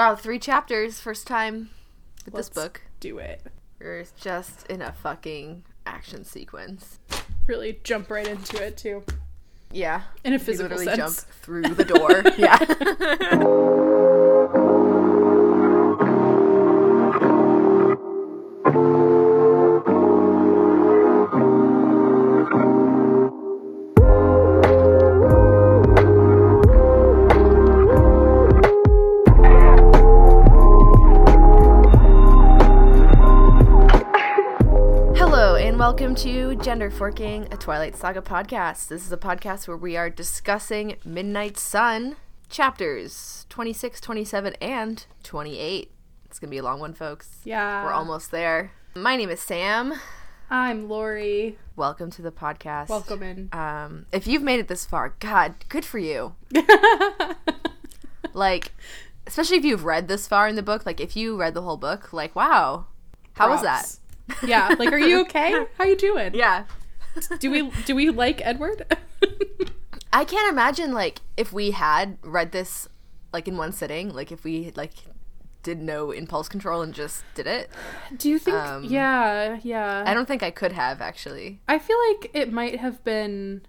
Wow, three chapters, first time with Let's this book. Do it. We're just in a fucking action sequence. Really jump right into it too. Yeah. In a physical literally jump through the door. yeah. Gender Forking, a Twilight Saga podcast. This is a podcast where we are discussing Midnight Sun chapters 26, 27, and 28. It's going to be a long one, folks. Yeah. We're almost there. My name is Sam. I'm Lori. Welcome to the podcast. Welcome in. Um, if you've made it this far, God, good for you. Like, especially if you've read this far in the book, like if you read the whole book, like, wow, how was that? Yeah. Like, are you okay? How you doing? Yeah. Do we do we like Edward? I can't imagine like if we had read this like in one sitting, like if we like did no impulse control and just did it. do you think? Um, yeah. Yeah. I don't think I could have actually. I feel like it might have been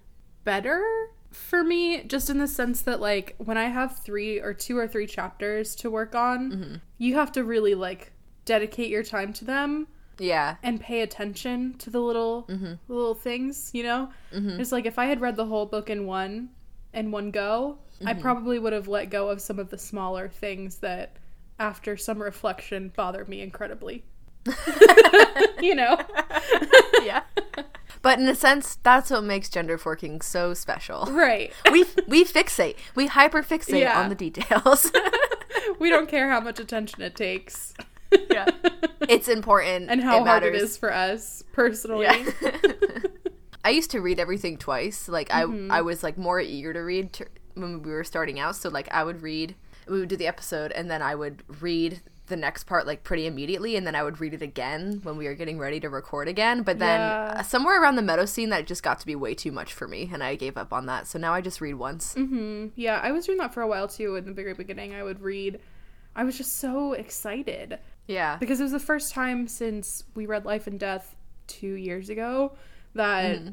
better for me, just in the sense that, like, when I have three or two or three chapters to work on, Mm-hmm. you have to really, like, dedicate your time to them Yeah. and pay attention to the little Mm-hmm. little things, you know? It's like if I had read the whole book in one in one go, I Mm-hmm. probably would have let go of some of the smaller things that after some reflection bothered me incredibly. you know? yeah. But in a sense, that's what makes gender forking so special. right. We we fixate. We hyper fixate Yeah. on the details. we don't care how much attention it takes. Yeah. it's important and how it hard it matters. for us personally. Yeah. I used to read everything twice. Like I Mm-hmm. I was like more eager to read to, when we were starting out. So like I would read we would do the episode and then I would read the next part like pretty immediately and then I would read it again when we were getting ready to record again. But then Yeah. uh, somewhere around the meadow scene that just got to be way too much for me and I gave up on that. So now I just read once. Mm-hmm. Yeah, I was doing that for a while too. In the very beginning, I would read. I was just so excited Yeah. because it was the first time since we read Life and Death two years ago that Mm-hmm.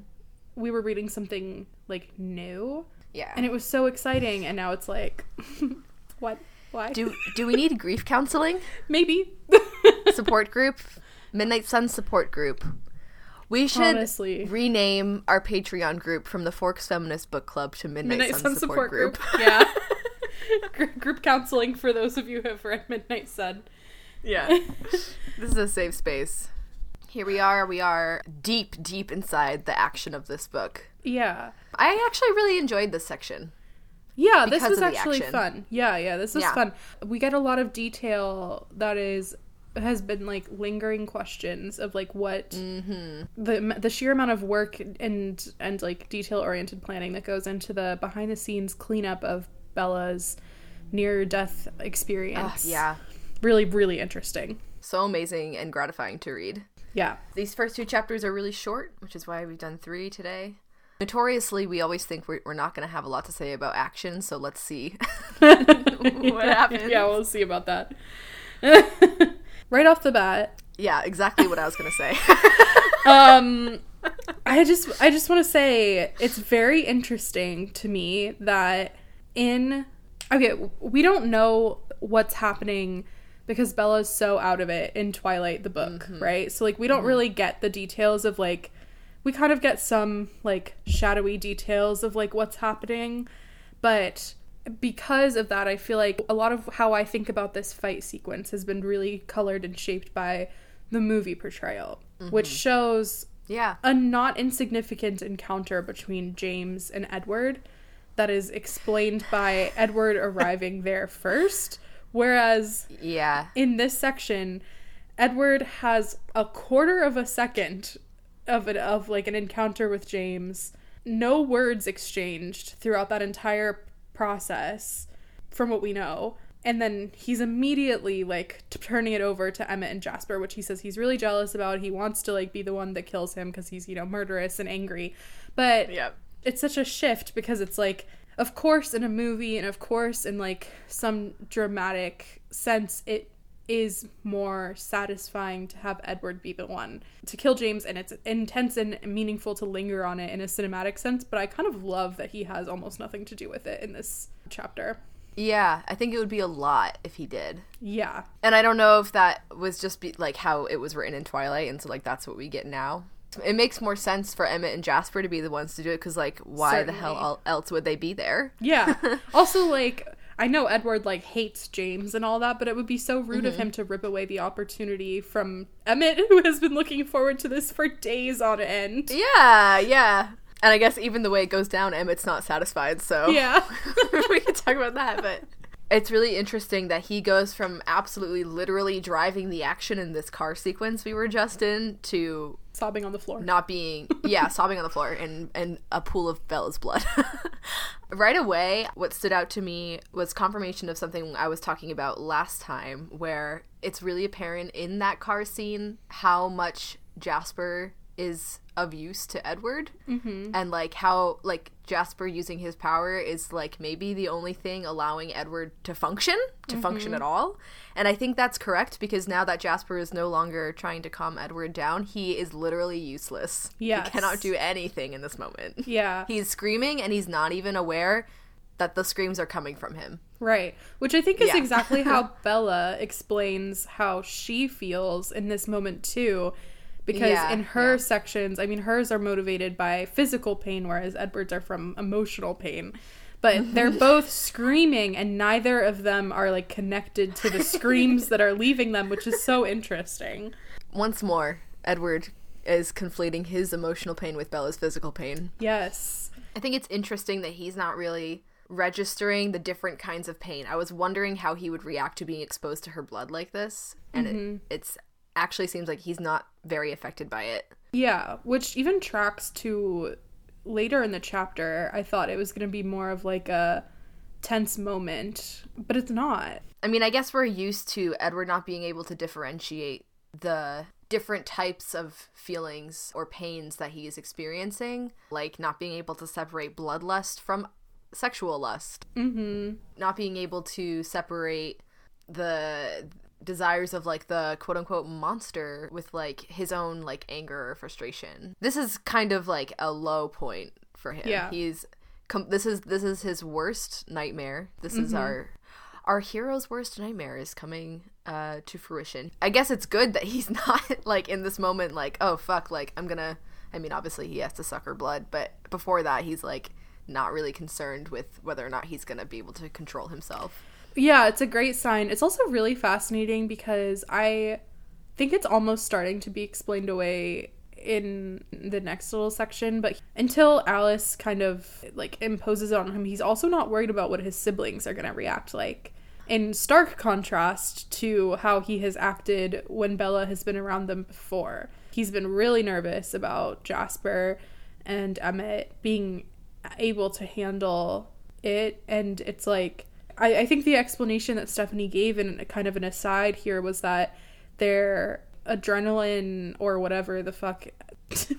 we were reading something like new, Yeah. and it was so exciting. And now it's like, what? Why? do do we need grief counseling? maybe? support group, Midnight Sun support group. We should Honestly. rename our Patreon group from the Forks Feminist Book Club to Midnight, Midnight Sun, support, group. yeah. Gr- group counseling for those of you who have read Midnight Sun. Yeah. this is a safe space. Here we are. We are deep, deep inside the action of this book. Yeah. I actually really enjoyed this section. Yeah, this Because was actually action. fun. Yeah, yeah, this was Yeah. fun. We get a lot of detail that is has been like lingering questions of like what Mm-hmm. the the sheer amount of work and and like detail oriented planning that goes into the behind the scenes cleanup of Bella's near death experience. Yeah. Really really interesting. So amazing and gratifying to read. Yeah, These first two chapters are really short, which is why we've done three today. Notoriously, we always think we're, we're not going to have a lot to say about action, so let's see what happens. yeah, we'll see about that. right off the bat, Yeah, exactly what I was going to say. um i just i just want to say it's very interesting to me that in okay we don't know what's happening because bella's so out of it in twilight the book mm-hmm. right so like we don't mm-hmm. really get the details of like we kind of get some like shadowy details of like what's happening but because of that i feel like a lot of how i think about this fight sequence has been really colored and shaped by the movie portrayal mm-hmm. which shows yeah. a not insignificant encounter between James and Edward that is explained by Edward arriving there first. Whereas Yeah. in this section, Edward has a quarter of a second of it of like an encounter with James. No words exchanged throughout that entire process, from what we know. And then he's immediately like t- turning it over to Emmett and Jasper, which he says he's really jealous about. He wants to like be the one that kills him because he's you know murderous and angry. But Yep. it's such a shift because it's like of course in a movie and of course in like some dramatic sense it is more satisfying to have Edward be the one to kill James and it's intense and meaningful to linger on it in a cinematic sense, but I kind of love that he has almost nothing to do with it in this chapter. Yeah, I think it would be a lot if he did. Yeah. And I don't know if that was just be, like how it was written in Twilight, and so like that's what we get now. It makes more sense for Emmett and Jasper to be the ones to do it because like why the hell else would they be there? Yeah. also, like, I know Edward like hates James and all that, but it would be so rude of mm-hmm. him to rip away the opportunity from Emmett, who has been looking forward to this for days on end. Yeah, yeah. And I guess even the way it goes down, Emmett's not satisfied. So Yeah. we can talk about that, but it's really interesting that he goes from absolutely literally driving the action in this car sequence we were just in to Sobbing on the floor. not being yeah sobbing on the floor and and a pool of bella's blood right away what stood out to me was confirmation of something i was talking about last time where it's really apparent in that car scene how much jasper is of use to edward mm-hmm. and like how like jasper using his power is like maybe the only thing allowing edward to function to function at all and i think that's correct because now that jasper is no longer trying to calm edward down he is literally useless Yes. he cannot do anything in this moment Yeah. he's screaming and he's not even aware that the screams are coming from him Right. Which I think is Yeah. exactly how Bella explains how she feels in this moment too. Because Yeah, in her yeah. sections, I mean hers are motivated by physical pain whereas Edward's are from emotional pain. But they're both screaming and neither of them are like connected to the screams that are leaving them, which is so interesting. once more edward is conflating his emotional pain with bella's physical pain Yes. I think it's interesting that he's not really registering the different kinds of pain. I was wondering how he would react to being exposed to her blood like this, and it mm-hmm. it's actually seems like he's not very affected by it. Yeah, which even tracks to later in the chapter. I thought it was going to be more of like a tense moment, but it's not. I mean, I guess we're used to Edward not being able to differentiate the different types of feelings or pains that he is experiencing, like not being able to separate bloodlust from sexual lust, Mm-hmm. not being able to separate the desires of like the quote unquote monster with like his own like anger or frustration. This is kind of like a low point for him. Yeah. He's com- this is this is his worst nightmare. This is our our hero's worst nightmare is coming uh to fruition. I guess it's good that he's not like in this moment like oh fuck like I'm going to I mean obviously he has to suck her blood, but before that he's like not really concerned with whether or not he's going to be able to control himself. Yeah, it's a great sign. It's also really fascinating because I think it's almost starting to be explained away in the next little section, but until Alice kind of like imposes on him, he's also not worried about what his siblings are going to react like. In stark contrast to how he has acted when Bella has been around them before. He's been really nervous about Jasper and Emmett being able to handle it, and it's like I, I think the explanation that Stephanie gave in kind of an aside here was that their adrenaline or whatever the fuck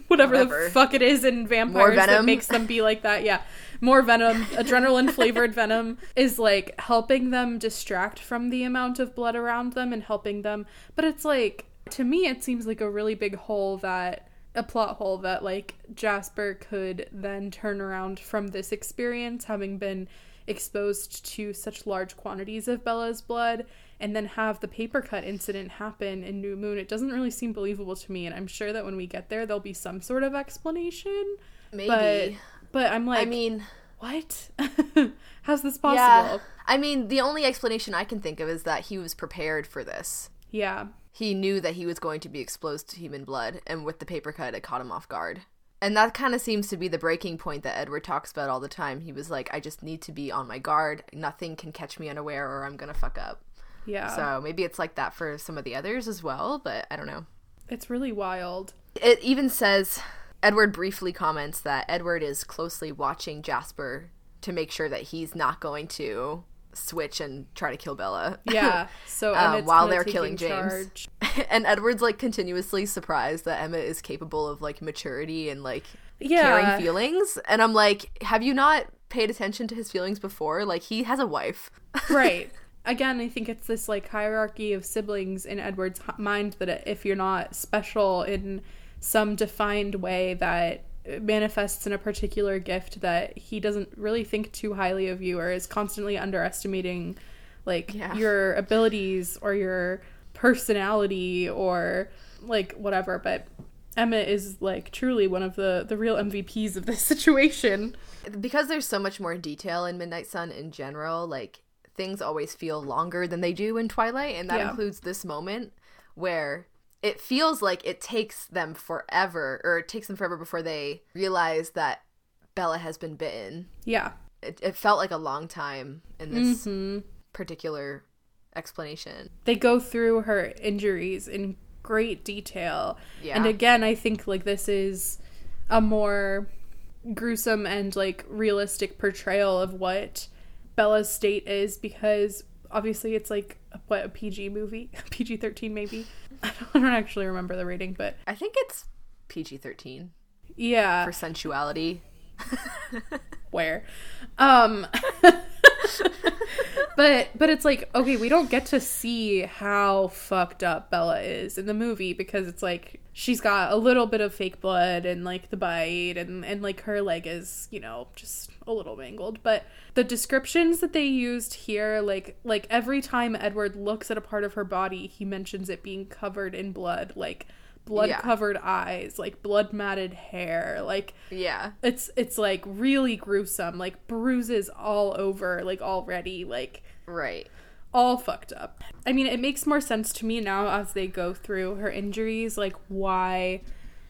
whatever, Whatever. the fuck it is in vampires that makes them be like that yeah. More venom adrenaline flavored venom is like helping them distract from the amount of blood around them and helping them. But it's like to me it seems like a really big hole that a plot hole that like Jasper could then turn around from this experience having been exposed to such large quantities of Bella's blood and then have the paper cut incident happen in New Moon. It doesn't really seem believable to me and I'm sure that when we get there there'll be some sort of explanation. Maybe. But but I'm like I mean, what? How's this possible? yeah. I mean, the only explanation I can think of is that he was prepared for this. Yeah. He knew that he was going to be exposed to human blood, and with the paper cut, it caught him off guard. And that kind of seems to be the breaking point that Edward talks about all the time. He was like, I just need to be on my guard. Nothing can catch me unaware, or I'm going to fuck up. Yeah. So maybe it's like that for some of the others as well, but I don't know. it's really wild. It even says Edward briefly comments that Edward is closely watching Jasper to make sure that he's not going to switch and try to kill Bella. Yeah. So Um, while they're killing James. and Edward's like continuously surprised that Emmett is capable of like maturity and like Yeah. caring feelings. And I'm like, have you not paid attention to his feelings before? Like he has a wife. right. Again, I think it's this like hierarchy of siblings in Edward's mind that if you're not special in some defined way that manifests in a particular gift that he doesn't really think too highly of you or is constantly underestimating like Yeah. your abilities or your personality or like whatever but Emmett is like truly one of the the real MVPs of this situation. because there's so much more detail in Midnight Sun in general, like things always feel longer than they do in Twilight, and that Yeah. includes this moment where it feels like it takes them forever, or it takes them forever before they realize that Bella has been bitten. Yeah. It, it felt like a long time in this Mhm. particular explanation. they go through her injuries in great detail. Yeah. And again, I think like this is a more gruesome and like realistic portrayal of what Bella's state is because obviously it's like what a PG movie, PG thirteen maybe. I don't, actually remember the rating, but I think it's PG 13 yeah, for sensuality. where, um, but but it's like okay, we don't get to see how fucked up Bella is in the movie because it's like she's got a little bit of fake blood and like the bite and and like her leg is you know just a little mangled. But the descriptions that they used here like like every time edward looks at a part of her body he mentions it being covered in blood like blood Yeah. covered eyes like blood matted hair like Yeah. it's it's like really gruesome like bruises all over like already like Right. all fucked up i mean it makes more sense to me now as they go through her injuries like why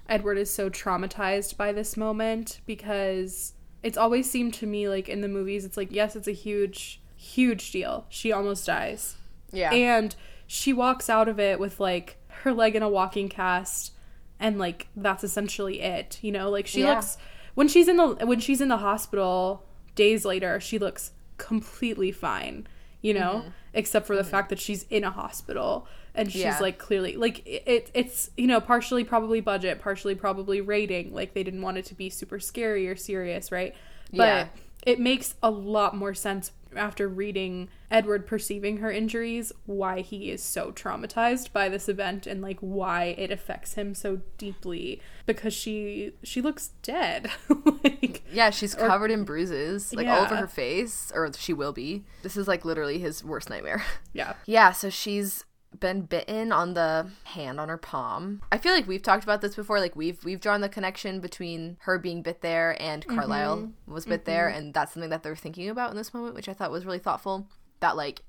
edward is so traumatized by this moment because it's always seemed to me like in the movies it's like yes it's a huge huge deal she almost dies Yeah. and she walks out of it with like her leg in a walking cast and like that's essentially it you know like she Yeah. looks when she's in the when she's in the hospital days later she looks completely fine you know mm-hmm. except for the mm-hmm. fact that she's in a hospital and she's Yeah. like clearly like it, it it's you know partially probably budget partially probably rating like they didn't want it to be super scary or serious right but Yeah. it makes a lot more sense after reading Edward perceiving her injuries why he is so traumatized by this event and like why it affects him so deeply because she she looks dead like Yeah, she's covered in bruises, like all over her face, or she will be. This is like literally his worst nightmare. yeah yeah, so she's been bitten on the hand on her palm. I feel like we've talked about this before. Like we've we've drawn the connection between her being bit there and Carlisle was bit there, and that's something that they're thinking about in this moment, which I thought was really thoughtful. That like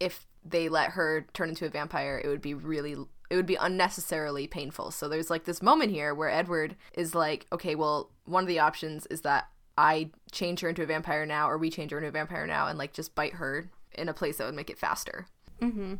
if they let her turn into a vampire, it would be really it would be unnecessarily painful. So there's like this moment here where Edward is like, okay, well, one of the options is that I change her into a vampire now, or we change her into a vampire now, and like just bite her in a place that would make it faster. mm-hmm.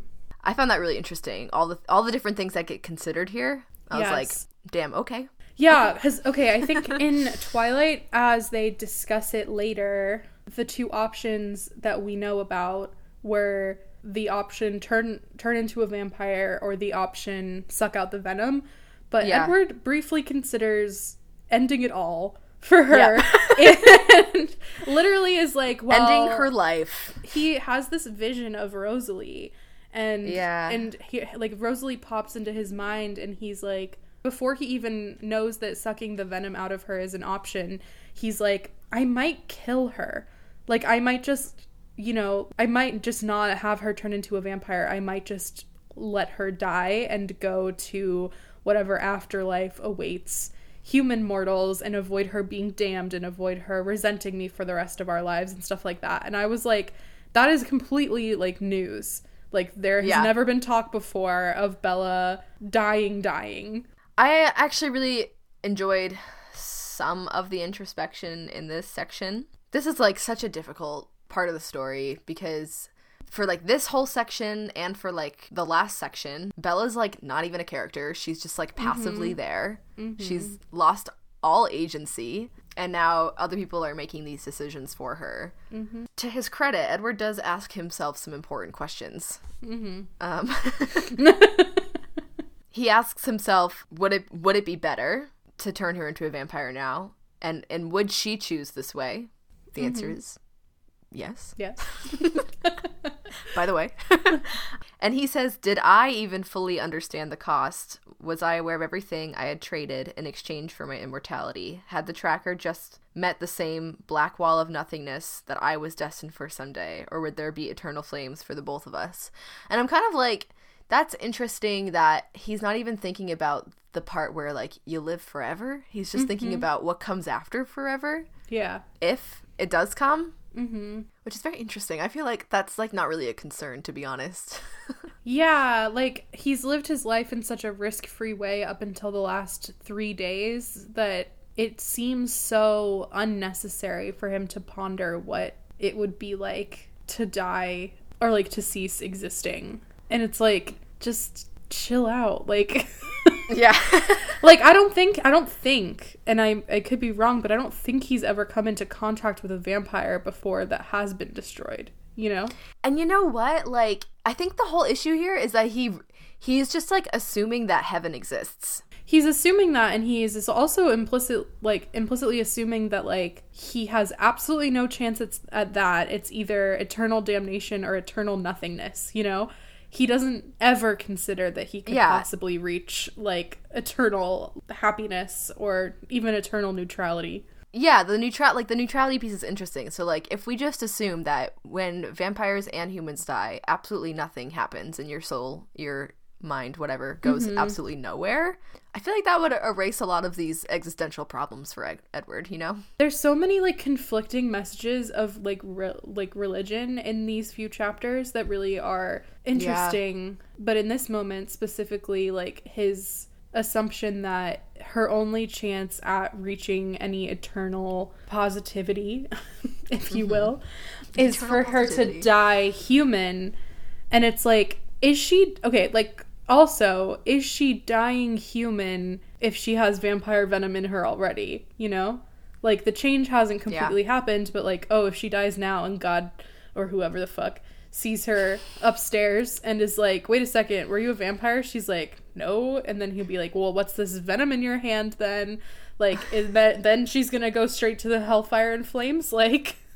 I found that really interesting. All the all the different things that get considered here. I was like, damn, okay. Yeah, because okay, I think in Twilight, as they discuss it later, the two options that we know about were the option turn turn into a vampire or the option suck out the venom. But Yeah. Edward briefly considers ending it all for her, and literally is like, well, Ending her life. he has this vision of Rosalie and Yeah. and he like Rosalie pops into his mind and he's like before he even knows that sucking the venom out of her is an option he's like I might kill her like I might just you know I might just not have her turn into a vampire I might just let her die and go to whatever afterlife awaits human mortals and avoid her being damned and avoid her resenting me for the rest of our lives and stuff like that. And I was like, that is completely like news. Like there has Yeah. never been talk before of Bella dying, dying. I actually really enjoyed some of the introspection in this section. This is like such a difficult part of the story because for like this whole section and for like the last section, Bella's like not even a character. She's just like passively mm-hmm. there. Mm-hmm. She's lost all agency. And now other people are making these decisions for her. Mm-hmm. To his credit, Edward does ask himself some important questions. Mm-hmm. Um, he asks himself, would it would it be better to turn her into a vampire now? And and would she choose this way? The answer is yes. Yes. By the way. and he says, Did I even fully understand the cost? Was I aware of everything I had traded in exchange for my immortality? Had the tracker just met the same black wall of nothingness that I was destined for someday? Or would there be eternal flames for the both of us? And I'm kind of like, that's interesting that he's not even thinking about the part where, like, you live forever. He's just thinking mm-hmm. about what comes after forever, yeah. if it does come Mm-hmm. which is very interesting. I feel like that's like not really a concern to be honest. Yeah, like he's lived his life in such a risk-free way up until the last 3 days that it seems so unnecessary for him to ponder what it would be like to die or like to cease existing. And it's like just chill out. Like yeah. like I don't think I don't think and I I could be wrong, but I don't think he's ever come into contact with a vampire before that has been destroyed, you know? and you know what? Like I think the whole issue here is that he he's just like assuming that heaven exists. He's assuming that and he is also implicit like implicitly assuming that like he has absolutely no chance at, at that. It's either eternal damnation or eternal nothingness, you know? He doesn't ever consider that he could Yeah. possibly reach like eternal happiness or even eternal neutrality. Yeah, the neutral like the neutrality piece is interesting. So like if we just assume that when vampires and humans die, absolutely nothing happens and your soul, your mind, whatever, goes mm-hmm. absolutely nowhere. I feel like that would erase a lot of these existential problems for Ed- Edward, you know? There's so many like conflicting messages of like re- like religion in these few chapters that really are interesting. But in this moment specifically, like his assumption that her only chance at reaching any eternal positivity, if you mm-hmm. will, is Eternal for her to die human. And it's like, is she okay? Like, also, is she dying human if she has vampire venom in her already? You know? Like, the change hasn't completely happened, but like, oh, if she dies now and God or whoever the fuck sees her upstairs and is like, wait a second, were you a vampire? She's like, no. And then he'll be like, well, what's this venom in your hand then? Like, is that, then she's gonna go straight to the hellfire and flames? Like, I don't know.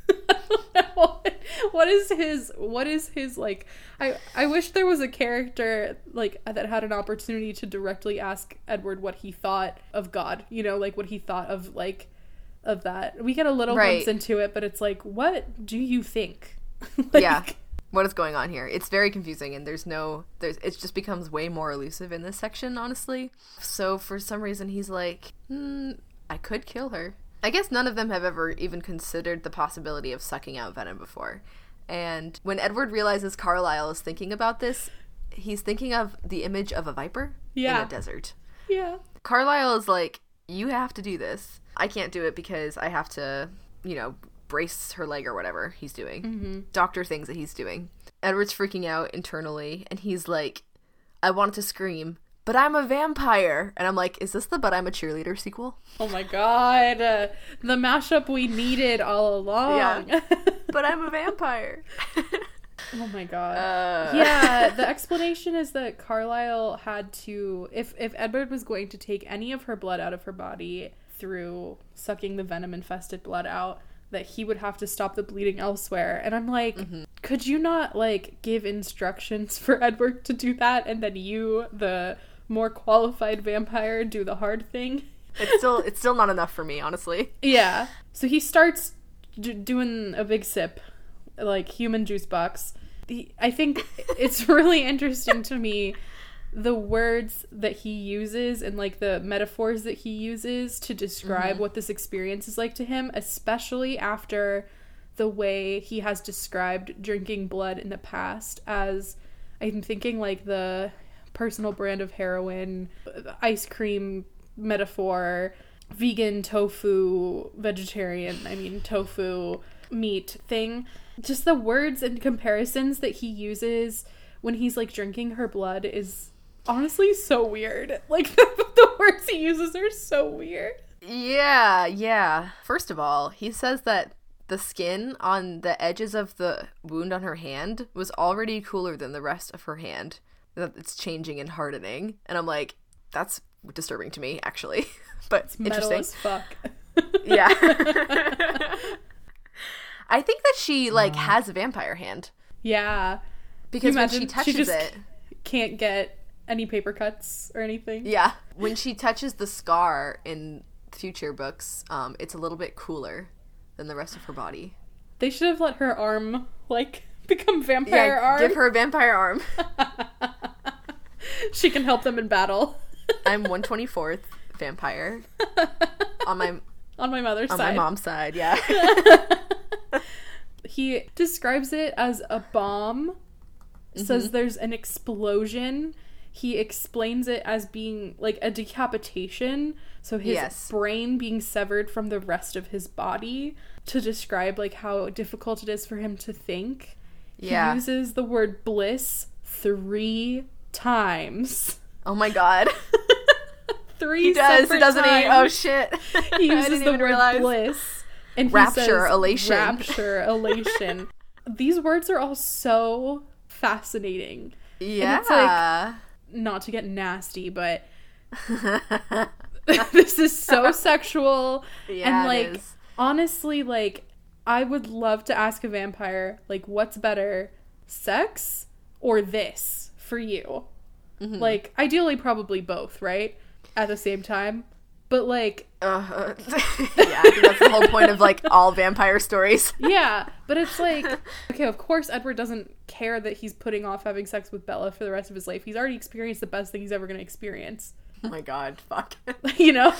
What is his, what is his, like, I, I wish there was a character, like, that had an opportunity to directly ask Edward what he thought of God, you know, like, what he thought of, like, of that. We get a little Right. glimpse into it, but it's like, what do you think? Like, yeah. What is going on here? It's very confusing and there's no there's it just becomes way more elusive in this section, honestly. So for some reason he's like, hmm, I could kill her. I guess none of them have ever even considered the possibility of sucking out venom before. And when Edward realizes Carlisle is thinking about this, he's thinking of the image of a viper Yeah. in a desert. Yeah. Carlisle is like, You have to do this. I can't do it because I have to, you know, brace her leg or whatever he's doing. Mm-hmm. Doctor things that he's doing. Edward's freaking out internally and he's like, I wanted to scream, but I'm a vampire. And I'm like, Is this the But I'm a Cheerleader sequel? Oh my god. Uh, the mashup we needed all along. Yeah. But I'm a vampire. oh my god. uh, yeah, the explanation is that Carlisle had to if if Edward was going to take any of her blood out of her body through sucking the venom infested blood out, that he would have to stop the bleeding elsewhere. And I'm like, could you not like give instructions for Edward to do that and then you, the more qualified vampire, do the hard thing? It's still it's still not enough for me, honestly. Yeah. So he starts d- doing a big sip, like human juice box. He, I think it's really interesting to me the words that he uses and like the metaphors that he uses to describe mm-hmm. what this experience is like to him, especially after the way he has described drinking blood in the past as I'm thinking like the personal brand of heroin, ice cream metaphor, vegan tofu, vegetarian, I mean tofu meat thing. Just the words and comparisons that he uses when he's like drinking her blood is honestly so weird. Like the, words he uses are so weird. Yeah, yeah. First of all, he says that the skin on the edges of the wound on her hand was already cooler than the rest of her hand. That it's changing and hardening. And I'm like, that's disturbing to me, actually. but Metal interesting. as fuck. Yeah. I think that she like has a vampire hand yeah. because when she touches She it, Can't get any paper cuts or anything. yeah, when she touches the scar in future books, um, it's a little bit cooler than the rest of her body. They should have let her arm like become vampire yeah, arm. give her a vampire arm. she can help them in battle. I'm 124th vampire on my On my mother's side. on side. my mom's side. Yeah. He describes it as a bomb, says Mm-hmm. there's an explosion. He explains it as being like a decapitation, so his Yes. brain being severed from the rest of his body to describe like how difficult it is for him to think. Yeah. He uses the word bliss 3 times. oh my god. Three He does, doesn't oh, he? Oh shit. he uses the even word realize. bliss and Rapture, says elation. rapture elation these words are all so fascinating Yeah. it's like- not to get nasty but this is so sexual Yeah, and like honestly like i would love to ask a vampire like what's better sex or this for you Mm-hmm. like ideally probably both right at the same time but like Uh, yeah, I think that's the whole point of like all vampire stories. yeah, but it's like, okay, of course Edward doesn't care that he's putting off having sex with Bella for the rest of his life. He's already experienced the best thing he's ever going to experience. Oh my god, fuck. you know?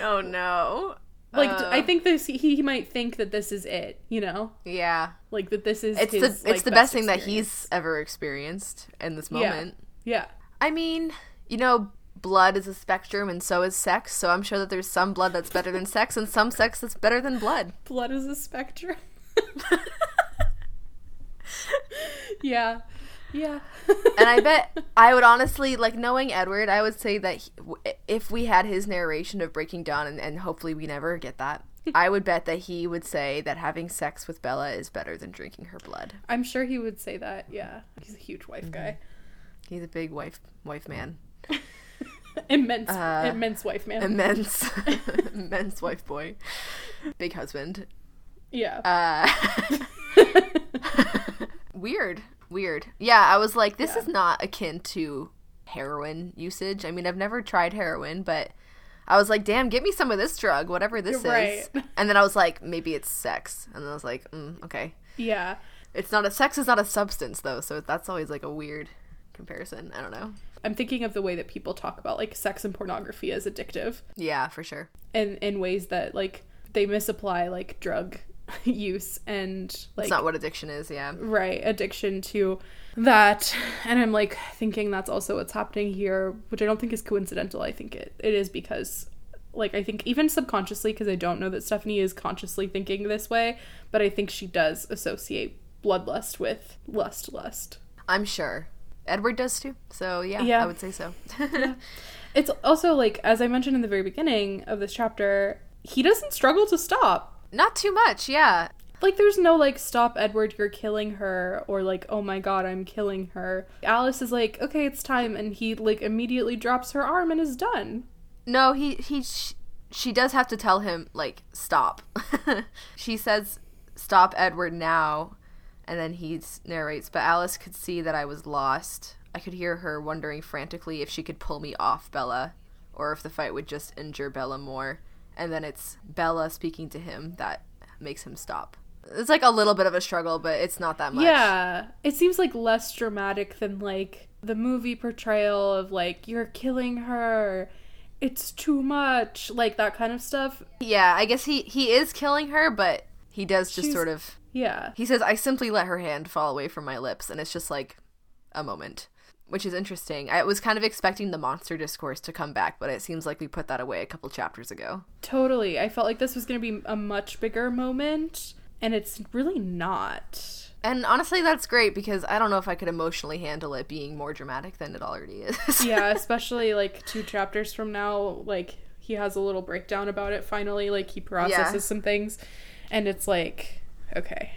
Oh no. Like, Uh, I think this, he might think that this is it, you know? yeah. Like, that this is It's his, the it's like, the best thing that he's ever experienced in this moment. Yeah. moment. Yeah. I mean, you know, blood is a spectrum and so is sex, so I'm sure that there's some blood that's better than sex and some sex that's better than blood. Blood is a spectrum. yeah. Yeah. And I bet I would honestly like knowing Edward, I would say that he, if we had his narration of Breaking Dawn and, and hopefully we never get that, I would bet that he would say that having sex with Bella is better than drinking her blood. I'm sure he would say that. Yeah. He's a huge wife guy. He's a big wife wife man. Immense, Uh, immense wife man. Immense immense wife boy. Big husband. yeah. Uh weird. Weird. Yeah, I was like, this Yeah. is not akin to heroin usage. I mean, I've never tried heroin, but I was like, damn, give me some of this drug, whatever this Right. is. And then I was like, maybe it's sex. And then I was like, mm, okay. yeah. It's not a sex is not a substance though, so that's always like a weird comparison. I don't know. I'm thinking of the way that people talk about like sex and pornography as addictive. Yeah, for sure. And in ways that like they misapply like drug use and like It's not what addiction is, yeah. right addiction to that and i'm like thinking that's also what's happening here which i don't think is coincidental i think it, it is because like i think even subconsciously because i don't know that stephanie is consciously thinking this way but i think she does associate bloodlust with lust lust I'm sure. Edward does too. So yeah, Yeah. I would say so. it's also like as i mentioned in the very beginning of this chapter he doesn't struggle to stop not too much, yeah. Like, there's no like, stop, Edward, you're killing her, or like, oh my god, I'm killing her. Alice is like, okay, it's time, and he like immediately drops her arm and is done. No, he he sh- she does have to tell him like stop. she says stop Edward now and then he narrates but Alice could see that I was lost. I could hear her wondering frantically if she could pull me off Bella or if the fight would just injure Bella more. And then it's Bella speaking to him that makes him stop. It's like a little bit of a struggle, but it's not that much. Yeah, it seems like less dramatic than like the movie portrayal of like, you're killing her, it's too much, like that kind of stuff. Yeah, I guess he he is killing her, but he does just She's- sort of Yeah. He says, I simply let her hand fall away from my lips, and it's just like a moment, which is interesting. I was kind of expecting the monster discourse to come back, but it seems like we put that away a couple chapters ago. Totally. I felt like this was going to be a much bigger moment, and it's really not. And honestly, that's great because I don't know if I could emotionally handle it being more dramatic than it already is. yeah, especially like two chapters from now, like he has a little breakdown about it finally. Like he processes Yeah. some things, and it's like, okay,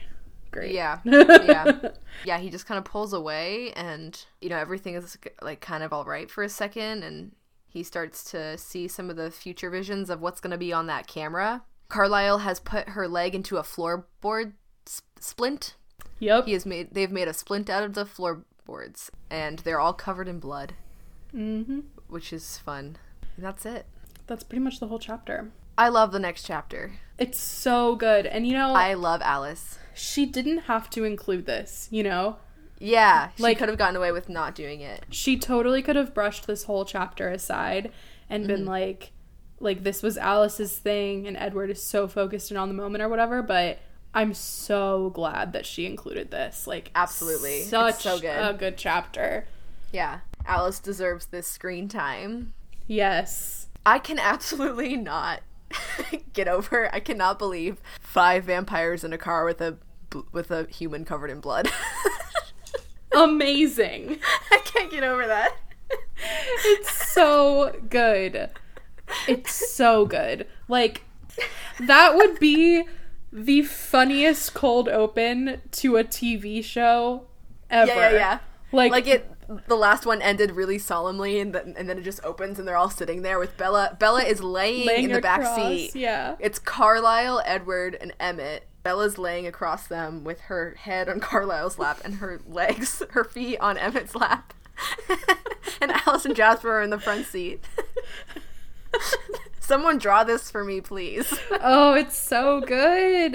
great. Yeah. yeah. Yeah, he just kind of pulls away and, you know, everything is like kind of all right for a second and he starts to see some of the future visions of what's going to be on that camera. Carlisle has put her leg into a floorboard s- splint. Yep. He has made they've made a splint out of the floorboards and they're all covered in blood, hmm which is fun. And that's it. That's pretty much the whole chapter. I love the next chapter. It's so good, and you know, I love Alice. She didn't have to include this. You know, Yeah, she Like- could have gotten away with not doing it. she totally could have brushed this whole chapter aside and been mm-hmm. like like this was Alice's thing and Edward is so focused and on the moment or whatever but I'm so glad that she included this like Absolutely. It's such so good. a good chapter Yeah, Alice deserves this screen time. yes I can absolutely not get over. I cannot believe five vampires in a car with a with a human covered in blood. amazing I can't get over that. it's so good it's so good like that would be the funniest cold open to a TV show ever Yeah, yeah, yeah. like Like it. The last one ended really solemnly, and then and then it just opens, and they're all sitting there with Bella. Bella is laying, laying in the back seat. yeah It's Carlisle, Edward, and Emmett. Bella's laying across them with her head on Carlisle's lap and her legs, her feet on Emmett's lap. and Alice and Jasper are in the front seat. Someone draw this for me, please. Oh, it's so good.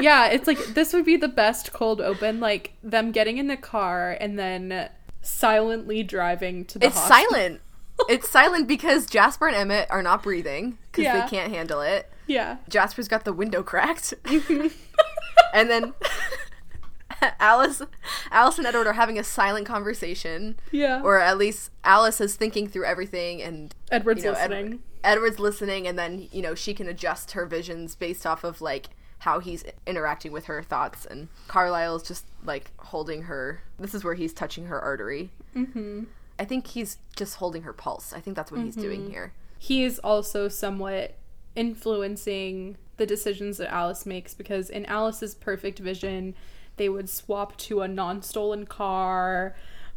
Yeah, it's like this would be the best cold open, like them getting in the car and then silently driving to the It's hospital. silent. It's silent because Jasper and Emmett are not breathing because Yeah. they can't handle it. Yeah. Jasper's got the window cracked. and then Alice Alice and Edward are having a silent conversation. Yeah. Or at least Alice is thinking through everything and Edward's you know, listening. Edward's listening and then, you know, she can adjust her visions based off of like how he's interacting with her thoughts and Carlisle's just like holding her this is where he's touching her artery. hmm I think he's just holding her pulse. I think that's what he's Mm-hmm. doing here. He is also somewhat influencing the decisions that Alice makes because in Alice's perfect vision, they would swap to a non-stolen car,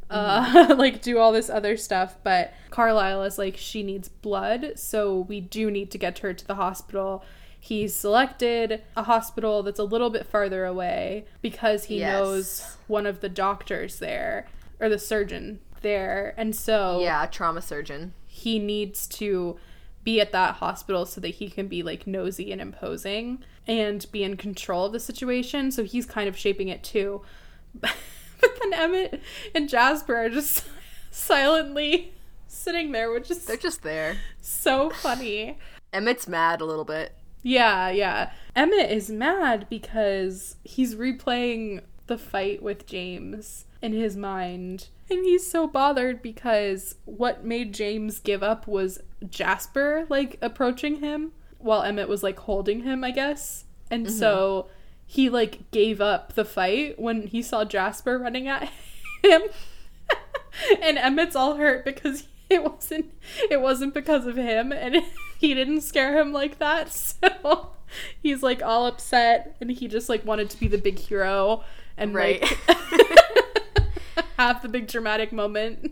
uh, like do all this other stuff. But Carlisle is like she needs blood, so we do need to get her to the hospital. He's selected a hospital that's a little bit farther away because he Yes. knows one of the doctors there or the surgeon there, and so Yeah, a trauma surgeon. he needs to be at that hospital so that he can be like nosy and imposing and be in control of the situation. So he's kind of shaping it too. but then Emmett and Jasper are just silently sitting there, which is They're just there. so funny. Emmett's mad a little bit. Yeah, yeah. Emmett is mad because he's replaying the fight with James in his mind. And he's so bothered because what made James give up was Jasper, like, approaching him while Emmett was, like, holding him, I guess. And mm-hmm. so he, like, gave up the fight when he saw Jasper running at him. and Emmett's all hurt because it wasn't it wasn't because of him and he didn't scare him like that. So he's like all upset and he just like wanted to be the big hero and Right. like have the big dramatic moment.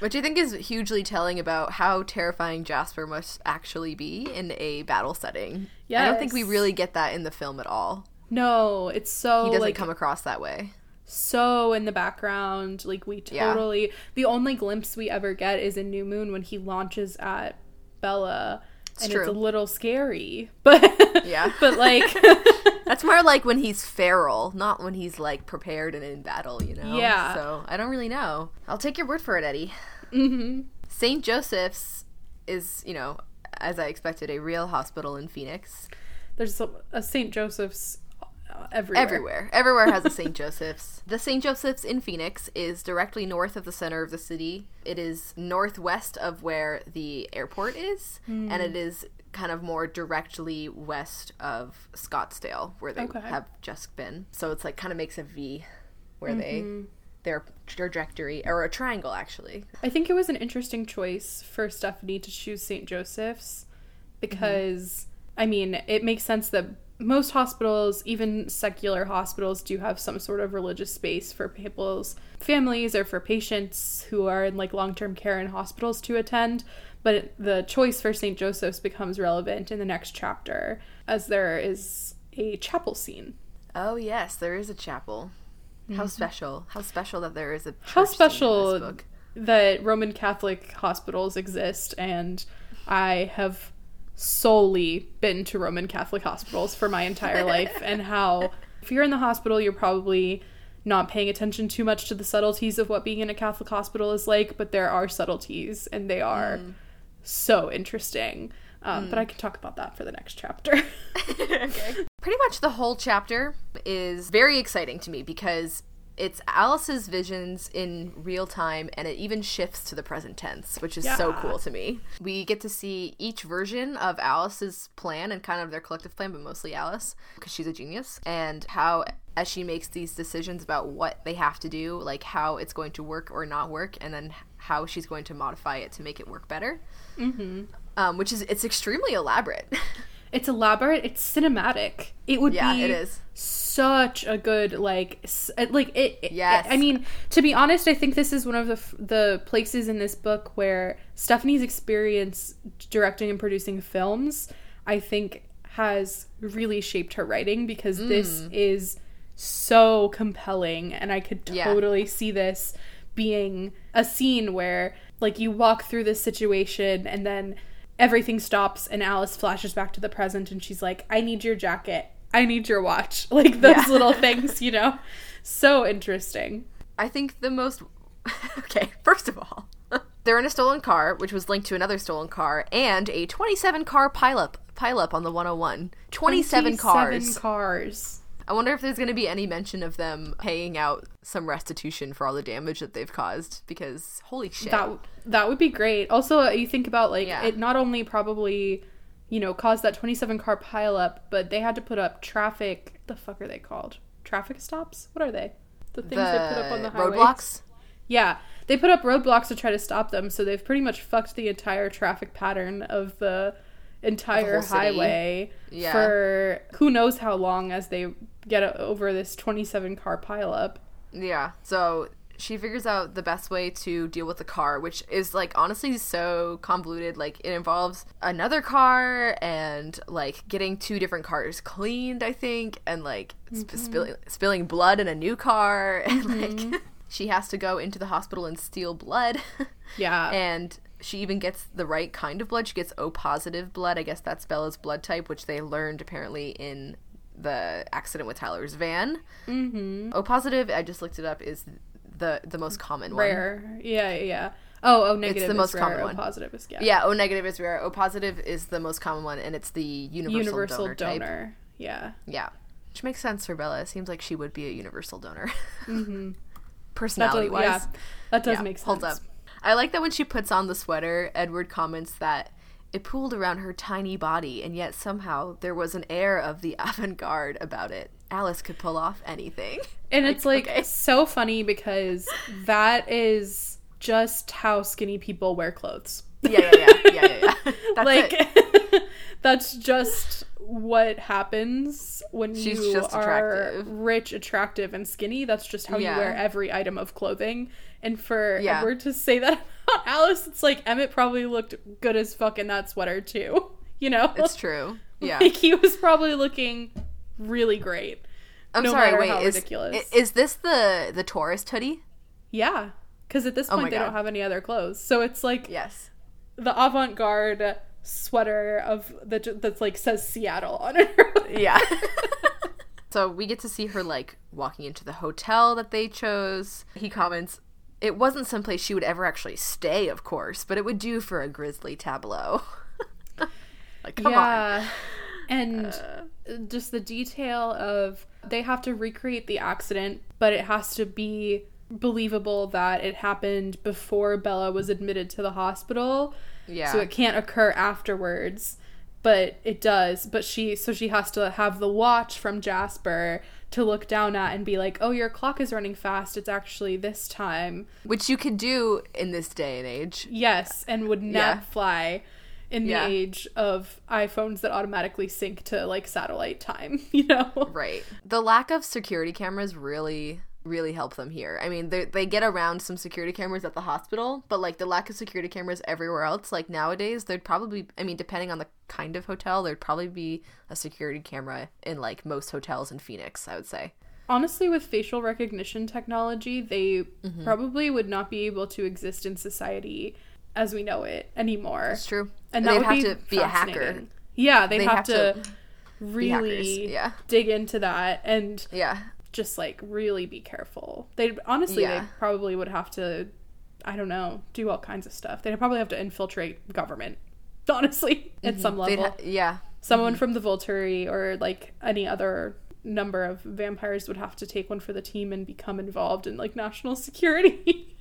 Which I think is hugely telling about how terrifying Jasper must actually be in a battle setting. Yeah, I don't think we really get that in the film at all. No, it's so He doesn't like come across that way. so in the background. Like we Yeah. totally the only glimpse we ever get is in New Moon when he launches at Bella. and it's a little scary. But Yeah. but like That's more like when he's feral, not when he's like prepared and in battle, you know? Yeah. So I don't really know. I'll take your word for it, Eddie. Mm-hmm. St. Joseph's is, you know, as I expected, a real hospital in Phoenix. There's a, a St. Joseph's uh, everywhere. Everywhere. Everywhere has a St. Joseph's. The St. Joseph's in Phoenix is directly north of the center of the city. It is northwest of where the airport is, Hmm. and it is kind of more directly west of Scottsdale, where they Okay. have just been. So it's like kind of makes a V where Mm-hmm. they their trajectory or a triangle actually. I think it was an interesting choice for Stephanie to choose St. Joseph's because I mean, it makes sense that most hospitals, even secular hospitals, do have some sort of religious space for people's families or for patients who are in like long term care in hospitals to attend. But the choice for St. Joseph's becomes relevant in the next chapter as there is a chapel scene. Oh yes, there is a chapel. How special! How special that there is a Mm-hmm. How church scene in this special that Roman Catholic hospitals exist, and I have solely been to Roman Catholic hospitals for my entire life, and how if you're in the hospital, you're probably not paying attention too much to the subtleties of what being in a Catholic hospital is like, but there are subtleties, and they are so interesting. Um, But I can talk about that for the next chapter. okay. Pretty much the whole chapter is very exciting to me because it's Alice's visions in real time and it even shifts to the present tense, which is so cool to me. We get to see each version of Alice's plan and kind of their collective plan, but mostly Alice because she's a genius, and how as she makes these decisions about what they have to do, like how it's going to work or not work, and then how she's going to modify it to make it work better. Mm-hmm. Um, which is it's extremely elaborate. It's elaborate. It's cinematic. It would Yeah, be it is. such a good like s- like it. it- Yes. I mean, to be honest, I think this is one of the f- the places in this book where Stephenie's experience directing and producing films, I think, has really shaped her writing because this Mm. is so compelling, and I could Yeah. totally see this being a scene where like you walk through this situation and then everything stops and Alice flashes back to the present and she's like, I need your jacket. I need your watch. Like those Yeah. little things, you know? So interesting. I think the most. okay, first of all, they're in a stolen car, which was linked to another stolen car, and a 27 car pileup pileup on the 101. 27, cars. cars. I wonder if there's going to be any mention of them paying out some restitution for all the damage that they've caused, because holy shit. That that would be great. Also, uh, you think about like Yeah. it not only probably, you know, caused that 27 car pileup, but they had to put up traffic. The fuck are they called? Traffic stops? What are they? The things they put up on the the highways. roadblocks. Yeah, they put up roadblocks to try to stop them, so they've pretty much fucked the entire traffic pattern of the entire highway Yeah. for who knows how long as they get over this 27 car pileup. Yeah. So she figures out the best way to deal with the car, which is like honestly so convoluted. Like it involves another car and like getting two different cars cleaned, I think, and like sp- mm-hmm. spilling spilling blood in a new car, and like mm-hmm. she has to go into the hospital and steal blood, Yeah. and. She even gets the right kind of blood. She gets O positive blood. I guess that's Bella's blood type, which they learned apparently in the accident with Tyler's van. mm-hmm. O positive, I just looked it up, is the the most common one. Rare. Yeah, yeah. Oh, oh, negative the is most rare. common O one. positive is yeah. Yeah, O negative is rare. O positive is the most common one, and it's the universal, Universal donor, donor. Yeah. Yeah, which makes sense for Bella. It seems like she would be a universal donor, Mm-hmm. That personality does, wise. yeah, that does Yeah, make sense. Hold up. I like that when she puts on the sweater, Edward comments that it pooled around her tiny body, and yet somehow there was an air of the avant-garde about it. Alice could pull off anything. And it's like okay. so funny because that is just how skinny people wear clothes. Yeah, yeah, yeah, yeah, yeah. yeah. That's like that's just what happens when She's you just are attractive. rich, attractive, and skinny. That's just how Yeah. you wear every item of clothing. And for Yeah. Edward to say that about Alice, it's like Emmett probably looked good as fuck in that sweater too. You know, It's true. Yeah. like he was probably looking really great. I'm no sorry. Wait, is, ridiculous. is this the the tourist hoodie? Yeah, because at this Oh point my they God. don't have any other clothes, so it's like Yes. the avant-garde sweater of that that's like says Seattle on it. Yeah. so we get to see her like walking into the hotel that they chose. He comments, "It wasn't someplace she would ever actually stay, of course, but it would do for a grisly tableau." like, come on. yeah. And uh. just the detail of they have to recreate the accident, but it has to be believable that it happened before Bella was admitted to the hospital. Yeah. So it can't occur afterwards, but it does. But she so she has to have the watch from Jasper to look down at and be like, "Oh, your clock is running fast. It's actually this time." Which you could do in this day and age. Yes, and would not Yeah. fly in the Yeah. age of iPhones that automatically sync to like satellite time, you know? Right. The lack of security cameras really really help them here. I mean, they they get around some security cameras at the hospital, but like the lack of security cameras everywhere else, like nowadays, there'd probably I mean, depending on the kind of hotel, there'd probably be a security camera in like most hotels in Phoenix, I would say. Honestly, with facial recognition technology, they Mm-hmm. probably would not be able to exist in society as we know it anymore. It's true. And And that they'd would have be to be a hacker. Yeah, they'd, They'd have, have to, to really yeah. dig into that and Yeah. Just like really be careful. They honestly Yeah. they probably would have to I don't know, do all kinds of stuff. They'd probably have to infiltrate government. Honestly, at some Mm-hmm. Level. ha- yeah. Someone from the Volturi or like any other number of vampires would have to take one for the team and become involved in like national security.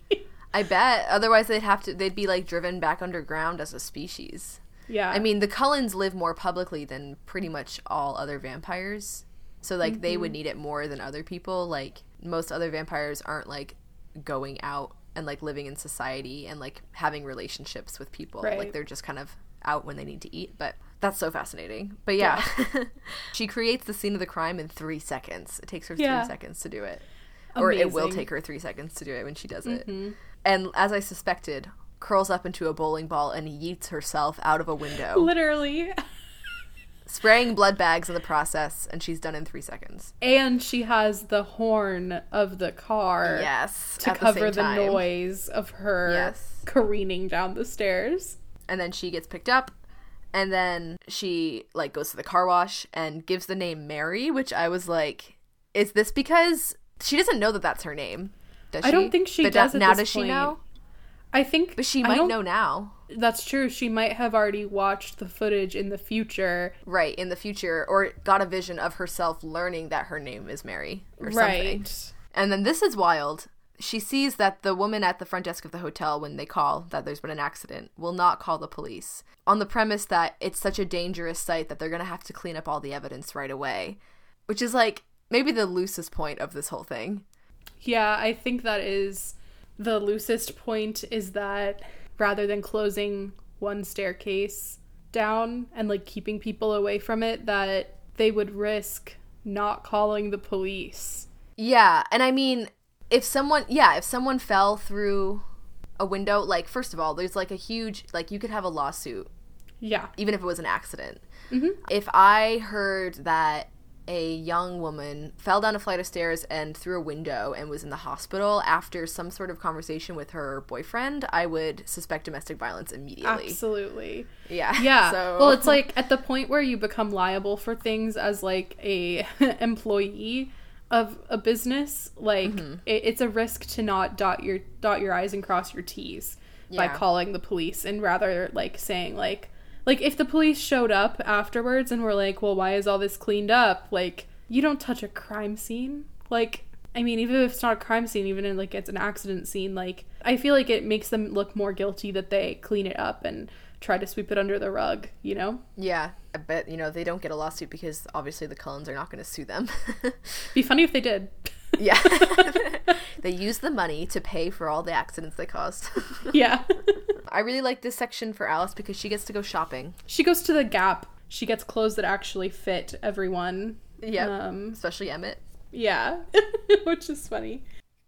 I bet. Otherwise, they'd have to. They'd be like driven back underground as a species. yeah. I mean, the Cullens live more publicly than pretty much all other vampires. So like they Mm-hmm. would need it more than other people. Like most other vampires aren't like going out and like living in society and like having relationships with people. Right. Like they're just kind of out when they need to eat. But that's so fascinating. But yeah, she creates the scene of the crime in three seconds. It takes her Yeah. three seconds to do it, or it will take her three seconds to do it when she does it. Mm-hmm. And as I suspected, curls up into a bowling ball and yeets herself out of a window Literally. spraying blood bags in the process, and she's done in three seconds. And she has the horn of the car Yes, to cover the, time. noise of her Yes. careening down the stairs. And then she gets picked up, and then she like goes to the car wash and gives the name Mary, which I was like, is this because she doesn't know that that's her name? Does she? I don't think she But does now- at now this does she know? I think But she might know now, That's true. She might have already watched the footage in the future. right? In the future, or got a vision of herself learning that her name is Mary, or something. Right. And then this is wild. She sees that the woman at the front desk of the hotel, when they call that there's been an accident, will not call the police on the premise that it's such a dangerous site that they're going to have to clean up all the evidence right away. Which is like maybe the loosest point of this whole thing. Yeah, I think that is the loosest point is that rather than closing one staircase down and like keeping people away from it, that they would risk not calling the police. Yeah, and I mean, if someone, yeah, if someone fell through a window, like, first of all, there's like a huge, like, you could have a lawsuit Yeah. even if it was an accident. Mhm. If I heard that a young woman fell down a flight of stairs and through a window and was in the hospital after some sort of conversation with her boyfriend, I would suspect domestic violence immediately. Absolutely. Yeah. Yeah. So Well, it's like at the point where you become liable for things as like a employee of a business, like Mm-hmm. it, it's a risk to not dot your dot your i's and cross your t's by calling the police and rather like saying like like if the police showed up afterwards and were like, "Well, why is all this cleaned up?" Like, you don't touch a crime scene. Like, I mean, even if it's not a crime scene, even in like it's an accident scene, like I feel like it makes them look more guilty that they clean it up and try to sweep it under the rug, you know? yeah, I bet you know they don't get a lawsuit because obviously the Cullens are not going to sue them. Be funny if they did. yeah. they use the money to pay for all the accidents they caused. yeah. I really like this section for Alice because she gets to go shopping. she goes to the Gap. She gets clothes that actually fit everyone. Yep. Um Especially Emmett. yeah. Which is funny.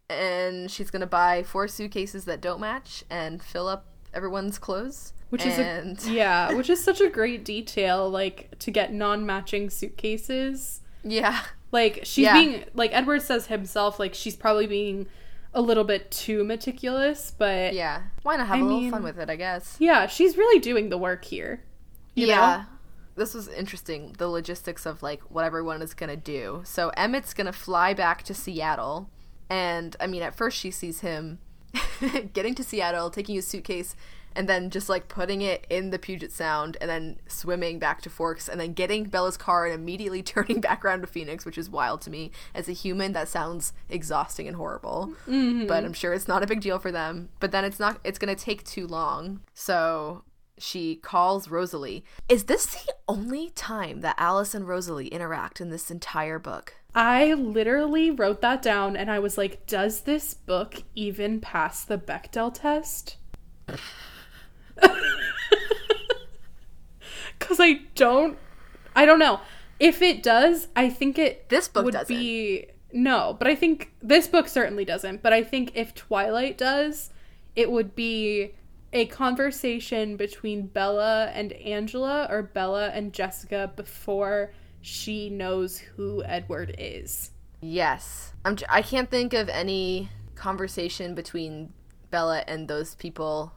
and she's gonna buy four suitcases that don't match and fill up everyone's clothes. Which is a, yeah, which is such a great detail like to get non-matching suitcases. yeah, Like she's Yeah. being like Edward says himself like she's probably being a little bit too meticulous, but yeah, yeah. Why not have I a little mean- fun with it? I guess. Yeah, she's really doing the work here. You know? yeah. This was interesting. The logistics of like what everyone is gonna do. So Emmett's gonna fly back to Seattle, and I mean, at first she sees him getting to Seattle, taking his suitcase, and then just like putting it in the Puget Sound, and then swimming back to Forks, and then getting Bella's car and immediately turning back around to Phoenix, which is wild to me. As a human, that sounds exhausting and horrible. Mm-hmm. But I'm sure it's not a big deal for them. But then it's not. It's gonna take too long. So she calls Rosalie. Is this the only time that Alice and Rosalie interact in this entire book? I literally wrote that down and I was like, does this book even pass the Bechdel test? because I don't. I don't know if it does. I think it This book would doesn't. be no, but I think this book certainly doesn't. But I think if Twilight does, it would be a conversation between Bella and Angela or Bella and Jessica before she knows who Edward is. Yes. I'm j- I can't think of any conversation between Bella and those people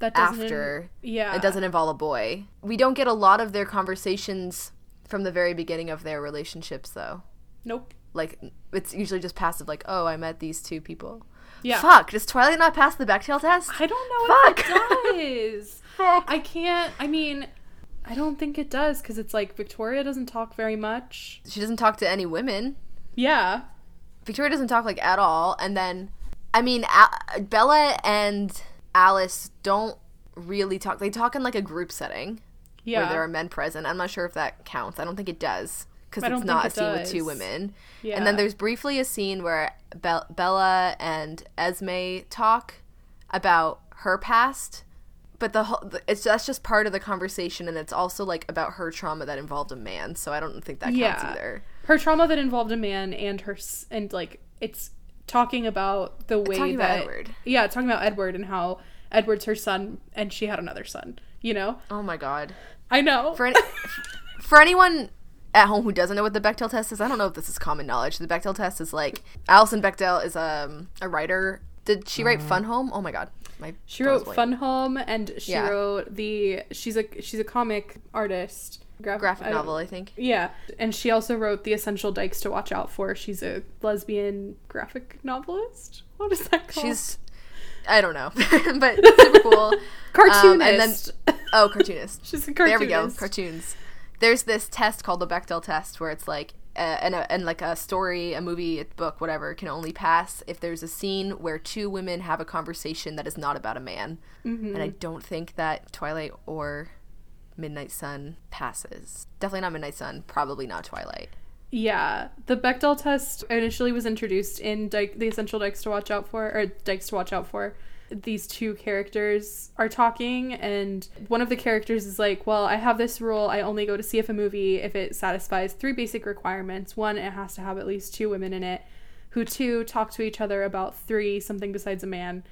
That doesn't after yeah. it doesn't involve a boy. We don't get a lot of their conversations from the very beginning of their relationships though. Nope. Like it's usually just passive like, "Oh, I met these two people." Yeah. Fuck, does Twilight not pass the Bechdel test? I don't know if Fuck. it does. I can't. I mean, I don't think it does because it's like Victoria doesn't talk very much. She doesn't talk to any women. Yeah. Victoria doesn't talk like at all, and then, I mean, A- Bella and Alice don't really talk. They talk in like a group setting Yeah. where there are men present. I'm not sure if that counts. I don't think it does because it's not a it scene with two women. yeah. And then there's briefly a scene where Be- Bella and Esme talk about her past, but the whole it's that's just part of the conversation, and it's also like about her trauma that involved a man. So I don't think that counts Yeah. either. her trauma that involved a man and her s- and like it's talking about the way talking about that Edward. Yeah, talking about Edward and how Edward's her son and she had another son. You know. Oh my god. I know. For any, for anyone at home who doesn't know what the Bechdel test is, I don't know if this is common knowledge. The Bechdel test is like Alison Bechdel is um, a writer. Did she write Fun Home? Oh my god, my She wrote. Fun Home and she Yeah. wrote the she's a she's a comic artist. Graph- graphic I novel, I think. Yeah, and she also wrote the essential dykes to watch out for. She's a lesbian graphic novelist. What is that called? She's I don't know, but super cool. cartoonist. Um, and then oh, cartoonist. She's a cartoonist. There we go, cartoons. There's this test called the Bechdel test where it's like, uh, and, a, and like a story, a movie, a book, whatever, can only pass if there's a scene where two women have a conversation that is not about a man. Mhm. And I don't think that Twilight or Midnight Sun passes. Definitely not Midnight Sun. Probably not Twilight. Yeah, the Bechdel test initially was introduced in Dyke, the essential dykes to watch out for, or dykes to watch out for. These two characters are talking, and one of the characters is like, "Well, I have this rule. I only go to see if a movie if it satisfies three basic requirements. One, it has to have at least two women in it, who two talk to each other about three something besides a man.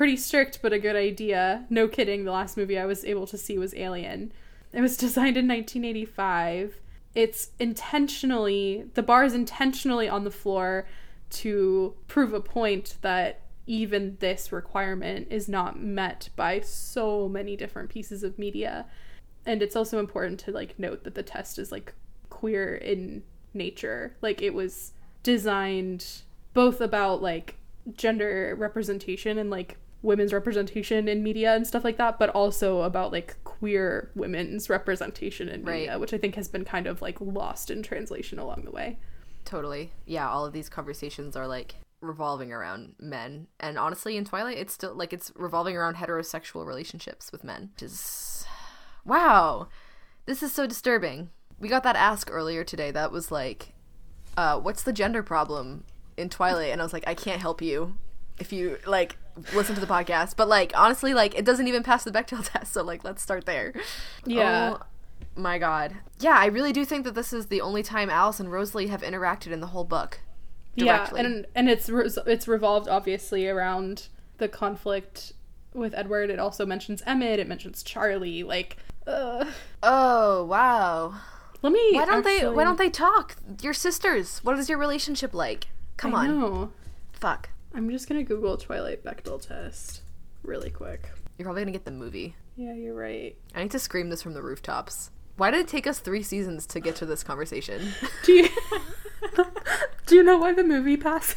Pretty strict, but a good idea. No kidding. The last movie I was able to see was Alien. It was designed in 1985 it's intentionally the bar is intentionally on the floor to prove a point that even this requirement is not met by so many different pieces of media and it's also important to like note that the test is like queer in nature like it was designed both about like gender representation and like women's representation in media and stuff like that but also about like queer women's representation in Right. media which i think has been kind of like lost in translation along the way Totally. Yeah, all of these conversations are like revolving around men. And honestly, in Twilight, it's still like it's revolving around heterosexual relationships with men. Which is. Wow. This is so disturbing. We got that ask earlier today that was like, uh, what's the gender problem in Twilight? And I was like, I can't help you if you like listen to the podcast. But like, honestly, like, it doesn't even pass the Bechdel test. So like, let's start there. Yeah. Oh my god. Yeah, I really do think that this is the only time Alice and Rosalie have interacted in the whole book. Directly. yeah and and it's re- it's revolved obviously around the conflict with edward it also mentions emmett it mentions charlie like uh, Oh wow. let me Why don't they? Why don't they talk? Your sisters. What is your relationship like? Come I on. know. Fuck. I'm just gonna google twilight bechdel test really quick You're probably gonna get the movie. yeah you're right I need to scream this from the rooftops. Why did it take us three seasons to get to this conversation? do you do you know why the movie passes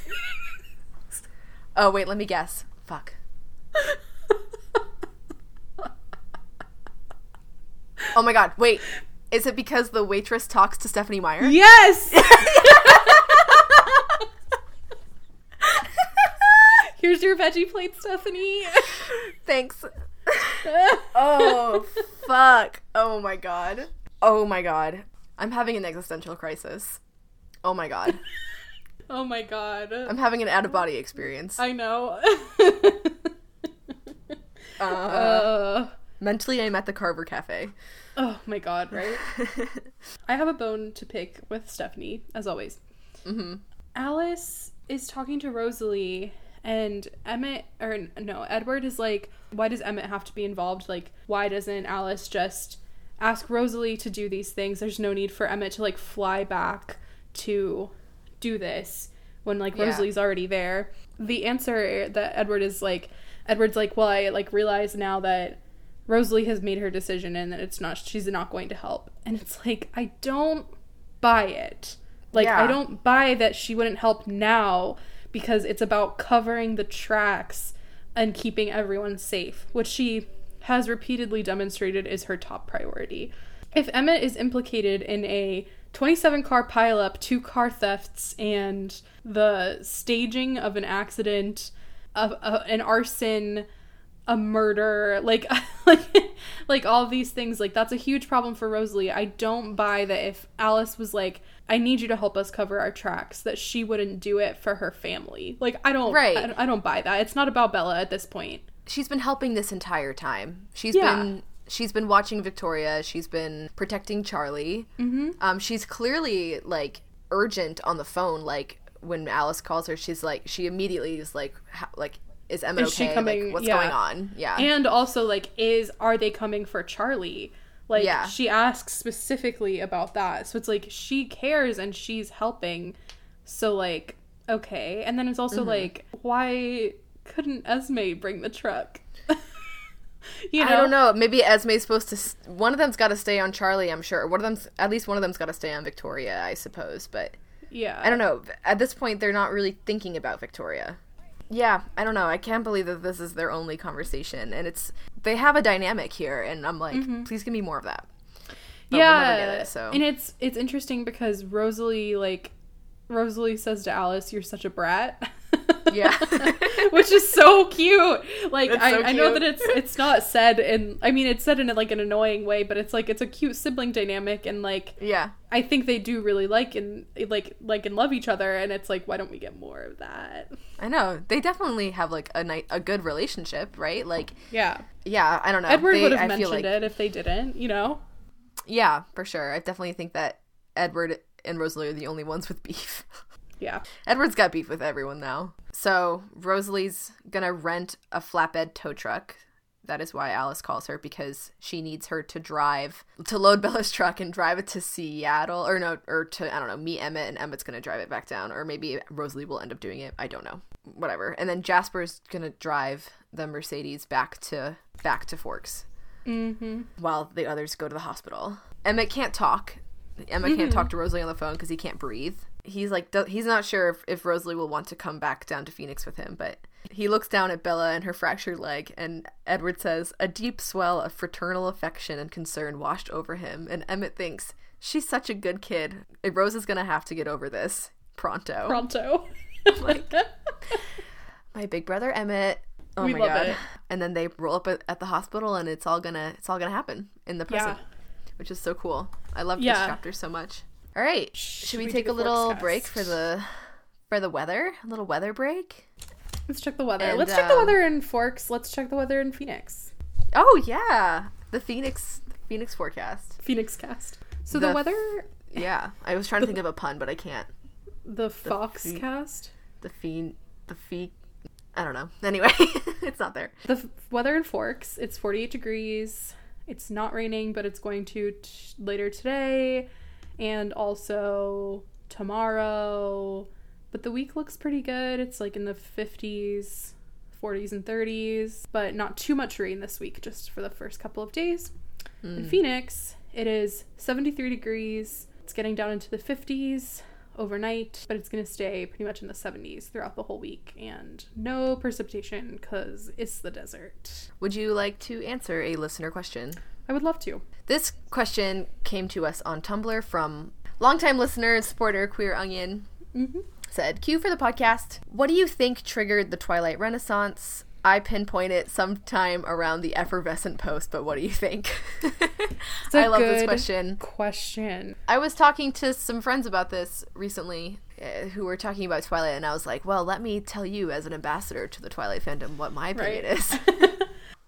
oh wait, let me guess. Fuck. Oh my god. Wait. Is it because the waitress talks to Stephenie Meyer? yes here's your veggie plate stephenie Thanks. oh fuck. Oh my god. Oh my god. I'm having an existential crisis. Oh my god. oh my god I'm having an out of body experience. i know Uh, uh, Mentally, I'm at the Carver Cafe. Oh my god, right? I have a bone to pick with Stephenie, as always. hmm Alice is talking to Rosalie, and Emmett, or no, Edward is like, why does Emmett have to be involved? Like, why doesn't Alice just ask Rosalie to do these things? There's no need for Emmett to like fly back to do this when like Yeah. Rosalie's already there. The answer that Edward is like, Edward's like, well, I like realize now that Rosalie has made her decision and that it's not, she's not going to help. And it's like, I don't buy it. Like, Yeah. I don't buy that she wouldn't help now because it's about covering the tracks and keeping everyone safe, which she has repeatedly demonstrated is her top priority. If Emmett is implicated in a 27 car pileup, two car thefts, and the staging of an accident, an arson, a murder, like like like all these things, like that's a huge problem for Rosalie. I don't buy that if Alice was like, "I need you to help us cover our tracks," that she wouldn't do it for her family. Like I don't, Right. I, I don't buy that. It's not about Bella at this point. She's been helping this entire time. She's Yeah. been she's been watching Victoria. She's been protecting Charlie. Mm-hmm. Um, she's clearly like urgent on the phone. Like when Alice calls her, she's like she immediately is like how, like is Emma Is okay? coming- like, what's yeah. going on? Yeah. And also, like, is are they coming for Charlie? Like, Yeah. she asks specifically about that. So it's like she cares and she's helping. So like, okay. And then it's also Mm-hmm. like, why couldn't Esme bring the truck? you know, I don't know. Maybe Esme's supposed to. One of them's got to stay on Charlie. I'm sure. One of them's at least one of them's got to stay on Victoria. I suppose, but Yeah, I don't know. At this point, they're not really thinking about Victoria. Yeah, I don't know. I can't believe that this is their only conversation, and it's they have a dynamic here, and I'm like, mm-hmm. please give me more of that. But we'll yeah, get it, so and it's it's interesting because Rosalie like Rosalie says to Alice, "You're such a brat." Yeah. which is so cute. Like That's I, so I know that it's it's not said in. I mean, it's said in like an annoying way, but it's like it's a cute sibling dynamic, and like yeah, I think they do really like and like like and love each other, and it's like why don't we get more of that? I know they definitely have like a night a good relationship, right? Like, Yeah, yeah, I don't know. Edward would have mentioned like, it if they didn't. You know. Yeah, for sure. I definitely think that Edward and Rosalie are the only ones with beef. Yeah. Edward's got beef with everyone now. So Rosalie's gonna rent a flatbed tow truck. That is why Alice calls her because she needs her to drive to load Bella's truck and drive it to Seattle or no or to I don't know meet Emmett and Emmett's gonna drive it back down or maybe Rosalie will end up doing it. I don't know. Whatever. And then Jasper's gonna drive the Mercedes back to back to Forks Mm-hmm. while the others go to the hospital. Emmett can't talk. Emma can't talk to Rosalie on the phone because he can't breathe. He's like, he's not sure if, if Rosalie will want to come back down to Phoenix with him, but he looks down at Bella and her fractured leg, and Edward says, A deep swell of fraternal affection and concern washed over him, and Emmett thinks, She's such a good kid. Rose is gonna have to get over this pronto. Pronto. Like- My big brother Emmett. Oh We my love god! it. And then they roll up at, at the hospital, and it's all gonna it's all gonna happen in the present, which is so cool. I love this chapter so much. All right, should, we, we take a little break for the for the weather? A little weather break. Let's check the weather. And, Let's check the um, weather in Forks. Let's check the weather in Phoenix. Oh yeah, the Phoenix Phoenix forecast. Phoenix cast. So the, The- weather, Yeah, I was trying to think of a pun, but I can't. the Fox Phe- cast. The Phe the fee I don't know. Anyway, it's not there. The f- weather in Forks, it's 48 degrees. It's not raining, but it's going to t- later today and also tomorrow. But the week looks pretty good. It's like in the 50s, 40s, and 30s, but not too much rain this week, just for the first couple of days. In hmm. Phoenix, it is 73 degrees. It's getting down into the 50s overnight, but it's going to stay pretty much in the 70s throughout the whole week and no precipitation because it's the desert. Would you like to answer a listener question? I would love to. This question came to us on Tumblr from longtime listener and supporter Queer Onion. Mm-hmm. Said, Q for the podcast. What do you think triggered the Twilight Renaissance? I pinpoint it sometime around the effervescent post, but what do you think? a I love this question. Question. I was talking to some friends about this recently uh, who were talking about Twilight, and I was like, well, let me tell you, as an ambassador to the Twilight fandom, what my opinion Right. is.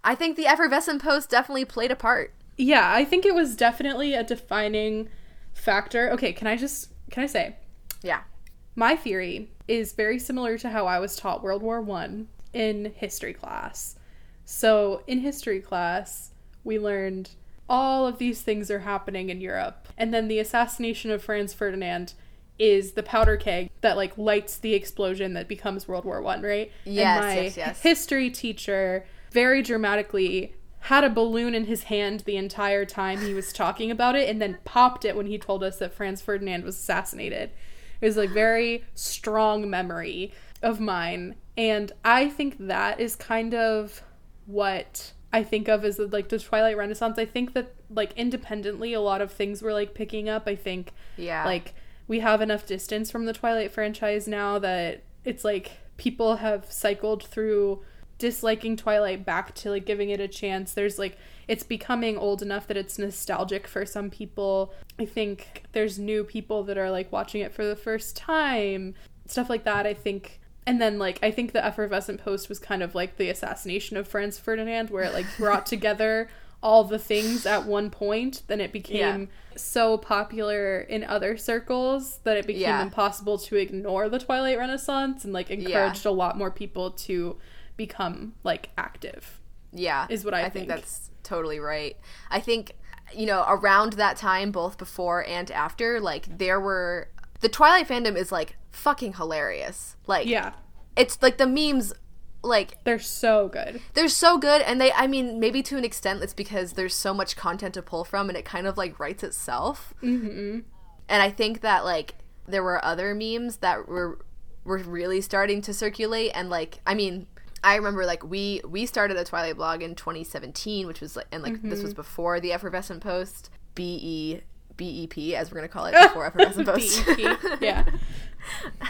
I think the effervescent post definitely played a part. Yeah, I think it was definitely a defining factor. Okay, can I just can I say Yeah. my theory is very similar to how I was taught World War 1 in history class. So, in history class, we learned all of these things are happening in Europe. And then the assassination of Franz Ferdinand is the powder keg that like lights the explosion that becomes World War 1, right? Yes, and my yes, yes. history teacher very dramatically had a balloon in his hand the entire time he was talking about it and then popped it when he told us that Franz Ferdinand was assassinated. It was like very strong memory of mine and I think that is kind of what I think of as like the Twilight Renaissance. I think that like independently a lot of things were like picking up. I think Yeah. like we have enough distance from the Twilight franchise now that it's like people have cycled through disliking Twilight back to like giving it a chance. There's like it's becoming old enough that it's nostalgic for some people. I think there's new people that are like watching it for the first time. Stuff like that. I think and then like I think the effervescent post was kind of like the assassination of Franz Ferdinand where it like brought together all the things at one point then it became so popular in other circles that it became Yeah. impossible to ignore the Twilight Renaissance and like encouraged a lot more people to become like active. Yeah. is what I think. think. that's totally right. I think, you know, around that time, both before and after, like, there were. The Twilight fandom is, like, fucking hilarious. Like, Yeah. it's like the memes, like, They're so good. they're so good. And they, I mean, maybe to an extent, it's because there's so much content to pull from and it kind of, like, writes itself. Mm-hmm. And I think that, like, there were other memes that were were really starting to circulate and like i mean i remember like we we started a twilight blog in 2017 which was like and like this was mm-hmm. before the effervescent post. Be bep as we're gonna call it before effervescent post. BEP. Yeah.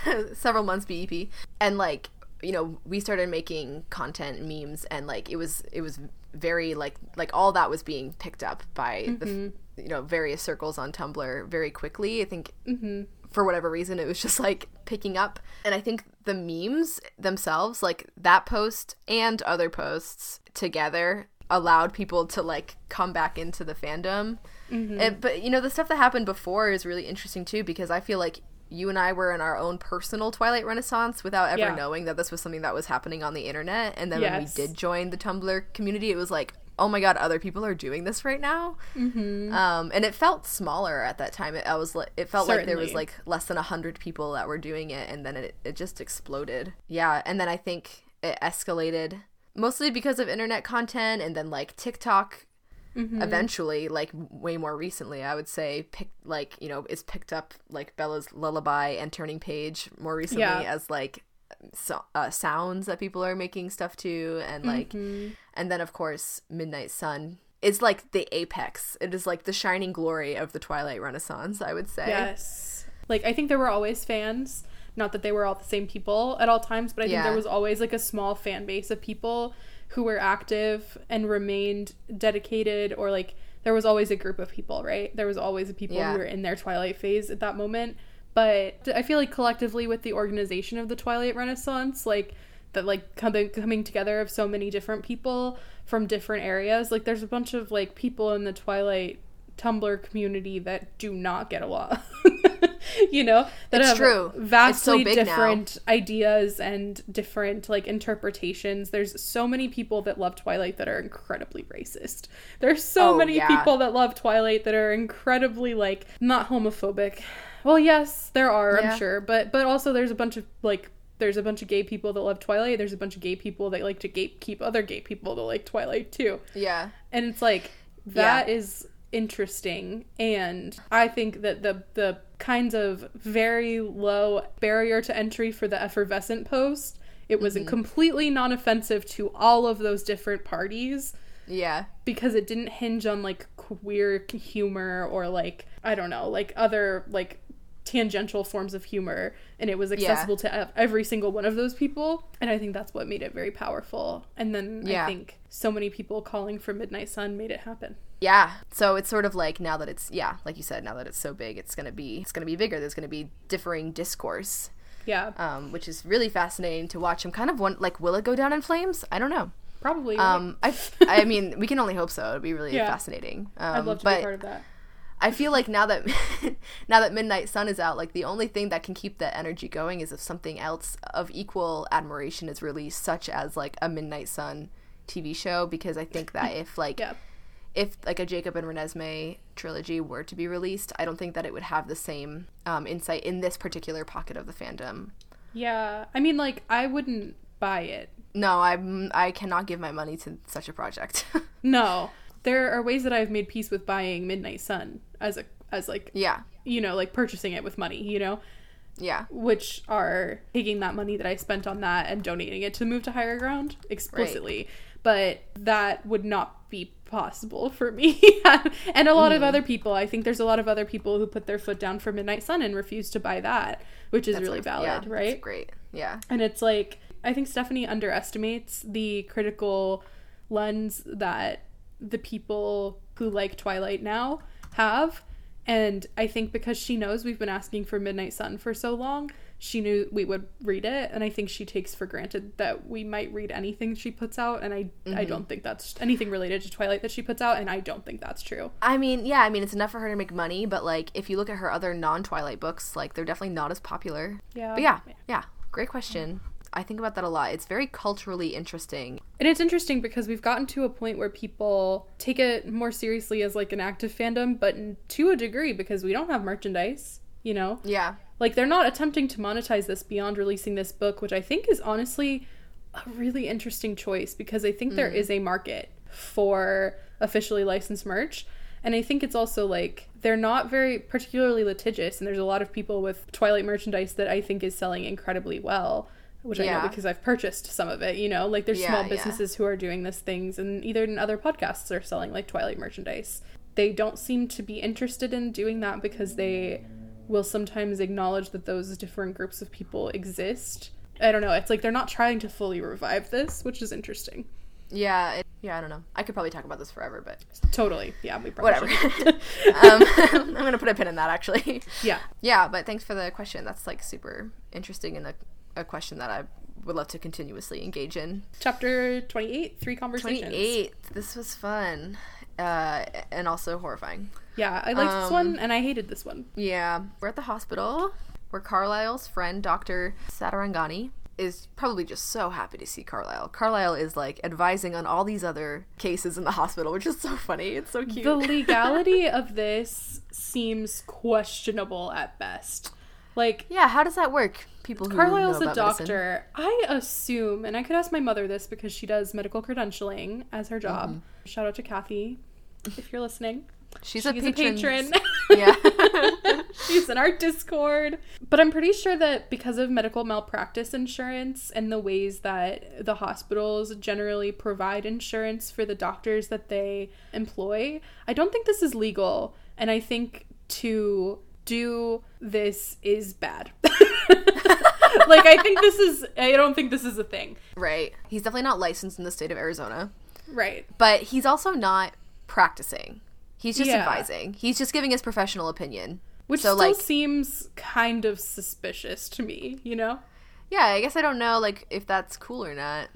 several months bep and like you know we started making content memes and like it was it was very like like all that was being picked up by the mm-hmm. you know various circles on tumblr very quickly. I think mm-hmm. For whatever reason it was just like picking up. And i think the memes themselves like that post and other posts together allowed people to like come back into the fandom. Mm-hmm. And- but you know the stuff that happened before is really interesting too because i feel like you and i were in our own personal twilight renaissance without ever Yeah. knowing that this was something that was happening on the internet. And then when we did join the tumblr community it was like oh my god other people are doing this right now Mm-hmm. um, and it felt smaller at that time. It, I was it felt like there was like less than a hundred people that were doing it, and then it it just exploded. Yeah, and then I think it escalated mostly because of internet content, and then like TikTok. Mm-hmm. Eventually, like way more recently, I would say, picked like you know is picked up like Bella's lullaby and turning page more recently Yeah. as like so, uh, sounds that people are making stuff to, and like Mm-hmm. and then of course midnight sun is like the apex it is like the shining glory of the twilight renaissance i would say Yes. Like I think there were always fans. Not that they were all the same people at all times, but I think Yeah. there was always like a small fan base of people who were active and remained dedicated or like there was always a group of people, right? There was always people Yeah. who were in their twilight phase at that moment. But I feel like collectively with the organization of the Twilight Renaissance, like that like coming coming together of so many different people from different areas, like there's a bunch of like people in the Twilight Tumblr community that do not get along. you know, that It's have true. It's so vastly now. different ideas and different like interpretations. There's so many people that love Twilight that are incredibly racist. There's so Oh, many yeah. people that love Twilight that are incredibly like not homophobic. Well, yes, there are, Yeah. I'm sure, but but also there's a bunch of like there's a bunch of gay people that love Twilight. There's a bunch of gay people that like to gatekeep other gay people that like Twilight too. yeah And it's like that is interesting and I think that the the kinds of very low barrier to entry for the effervescent post it was Mm-hmm. completely non-offensive to all of those different parties yeah because it didn't hinge on like queer humor or like I don't know, like other like tangential forms of humor and it was accessible to every single one of those people and I think that's what made it very powerful. And then Yeah. I think so many people calling for Midnight Sun made it happen. yeah so it's sort of like now that it's yeah like you said now that it's so big it's gonna be it's gonna be bigger there's gonna be differing discourse Yeah. um, which is really fascinating to watch i'm kind of one like will it go down in flames i don't know Probably. Um, I, I mean, we can only hope so. It'd be really Yeah. fascinating. Um, I'd love to but be part of that. I feel like now that now that Midnight Sun is out, like the only thing that can keep that energy going is if something else of equal admiration is released, such as like a Midnight Sun TV show. Because I think that if like Yeah. if like a Jacob and Renesmee trilogy were to be released, I don't think that it would have the same um, insight in this particular pocket of the fandom. Yeah. I mean, like, I wouldn't buy it. No, I'm I cannot give my money to such a project. No. There are ways that I've made peace with buying Midnight Sun as a as like yeah, you know like purchasing it with money, you know, yeah, which are taking that money that I spent on that and donating it to move to higher ground explicitly. But that would not be possible for me and a lot Mm-hmm. of other people. I think there's a lot of other people who put their foot down for Midnight Sun and refuse to buy that, which is That's really valid, yeah, that's right? great. Yeah, And it's like I think Stephenie underestimates the critical lens that the people who like Twilight now have. And I think because she knows we've been asking for Midnight Sun for so long, she knew we would read it. And I think she takes for granted that we might read anything she puts out. And I, I mm-hmm. don't think that's anything related to Twilight that she puts out. And I don't think that's true. I mean, yeah, I mean it's enough for her to make money, but like if you look at her other non-Twilight books, like they're definitely not as popular. Yeah. But yeah, yeah, great question. I think about that a lot. It's very culturally interesting. And it's interesting because we've gotten to a point where people take it more seriously as like an active fandom, but to a degree because we don't have merchandise, you know? Yeah, Like they're not attempting to monetize this beyond releasing this book, which I think is honestly a really interesting choice because I think there mm-hmm. is a market for officially licensed merch. And I think it's also like they're not very particularly litigious, and there's a lot of people with Twilight merchandise that I think is selling incredibly well, which I know because I've purchased some of it. You know, like there's Yeah, small yeah. businesses who are doing these things, and either in other podcasts are selling like Twilight merchandise. They don't seem to be interested in doing that because they will sometimes acknowledge that those different groups of people exist. I don't know. It's like they're not trying to fully revive this, which is interesting. yeah, it, yeah. I don't know. I could probably talk about this forever, but Totally. Yeah, we probably whatever. um, I'm gonna put a pin in that actually. Yeah. Yeah, but thanks for the question. That's like super interesting and a, a question that I would love to continuously engage in. Chapter 28, Three Conversations. 28. This was fun. Uh, and also horrifying. Yeah, I liked this Um, one and I hated this one. Yeah, we're at the hospital where Carlisle's friend, Dr. Satarangani, is probably just so happy to see Carlisle. Carlisle is like advising on all these other cases in the hospital, which is so funny. It's so cute. The legality of this seems questionable at best. Like, yeah, how does that work? People who Carlisle's a about medicine. doctor. I assume, and I could ask my mother this because she does medical credentialing as her job. Mm-hmm. Shout out to Kathy if you're listening. She's, She's a a patron. yeah. She's in our Discord. But I'm pretty sure that because of medical malpractice insurance and the ways that the hospitals generally provide insurance for the doctors that they employ, I don't think this is legal. And I think to do this is bad. like, I think this is, I don't think this is a thing. right. He's definitely not licensed in the state of Arizona, Right. but he's also not practicing. He's just Yeah. advising. He's just giving his professional opinion. Which so still like seems kind of suspicious to me, you know? yeah, I guess I don't know like if that's cool or not.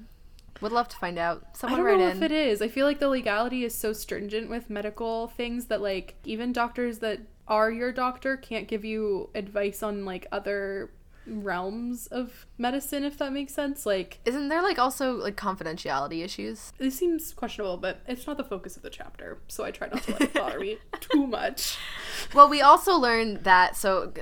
Would love to find out. I Someone don't write know in. if it is. I feel like the legality is so stringent with medical things that like even doctors that are your doctor can't give you advice on like other realms of medicine if that makes sense. Like Isn't there like also like confidentiality issues? this seems questionable, but it's not the focus of the chapter, so I try not to let it bother me too much. Well, we also learned that so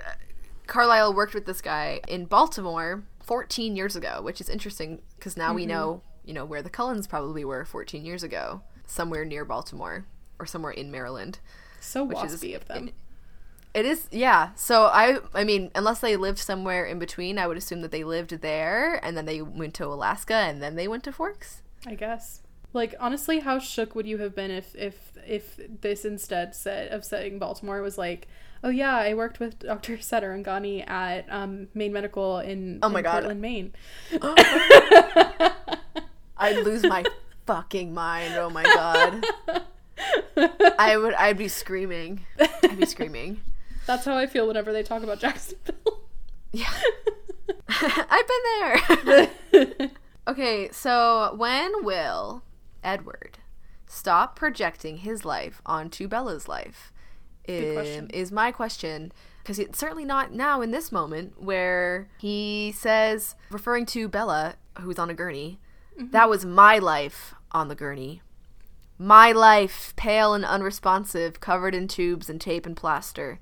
Carlisle worked with this guy in Baltimore 14 years ago, which is interesting because now we mm-hmm. know, you know, where the Cullens probably were 14 years ago, somewhere near Baltimore or somewhere in Maryland. So Which is- waspy of them. It is, yeah. So I, I mean, unless they lived somewhere in between, I would assume that they lived there and then they went to Alaska and then they went to Forks. I guess. Like honestly, how shook would you have been if if if this instead said of saying Baltimore was like, oh yeah, I worked with Dr. Satarangani at um, Maine Medical in, Oh my in God. Portland, Maine. I'd lose my fucking mind. Oh my god. I would, I'd be screaming. I'd be screaming. That's how I feel whenever they talk about Jacksonville. Yeah. I've been there. Okay, so when will Edward stop projecting his life onto Bella's life? Um, is my question because it's certainly not now in this moment where he says, referring to Bella, who's on a gurney, Mm-hmm. that was my life on the gurney. My life, pale and unresponsive, covered in tubes and tape and plaster.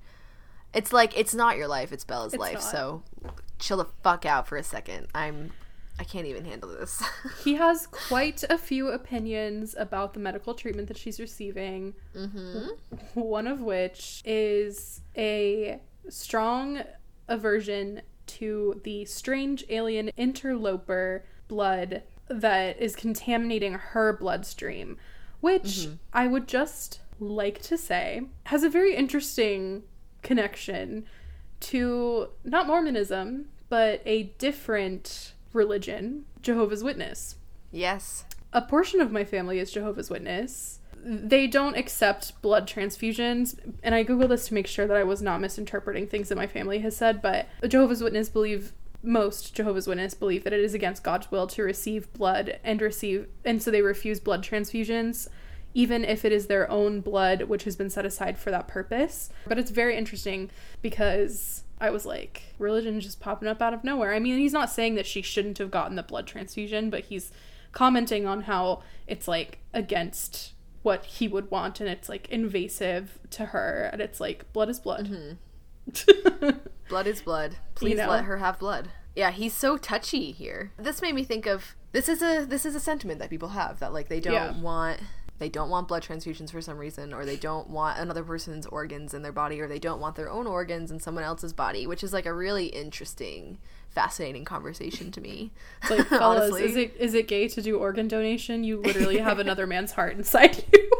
It's like it's not your life; it's Bella's It's life. not. So, chill the fuck out for a second. I'm, I can't even handle this. He has quite a few opinions about the medical treatment that she's receiving. mm-hmm. One of which is a strong aversion to the strange alien interloper blood that is contaminating her bloodstream, which I would just like to say has a very interesting connection to not Mormonism, but a different religion, Jehovah's Witness Yes. a portion of my family is Jehovah's Witness. They don't accept blood transfusions, and I googled this to make sure that I was not misinterpreting things that my family has said. But Jehovah's Witness believe most Jehovah's Witness believe that it is against God's will to receive blood and receive, and so they refuse blood transfusions, even if it is their own blood which has been set aside for that purpose. But it's very interesting because I was like, religion just popping up out of nowhere. I mean, he's not saying that she shouldn't have gotten the blood transfusion, but he's commenting on how it's like against what he would want and it's like invasive to her and it's like blood is blood. Mm-hmm. Blood is blood. Please know? let her have blood. Yeah, he's so touchy here. This made me think of this is a this is a sentiment that people have that like they don't Yeah. want they don't want blood transfusions for some reason or they don't want another person's organs in their body or they don't want their own organs in someone else's body, which is like a really interesting fascinating conversation to me. It's like, fellas, Honestly. is it is it gay to do organ donation? You literally have another man's heart inside you.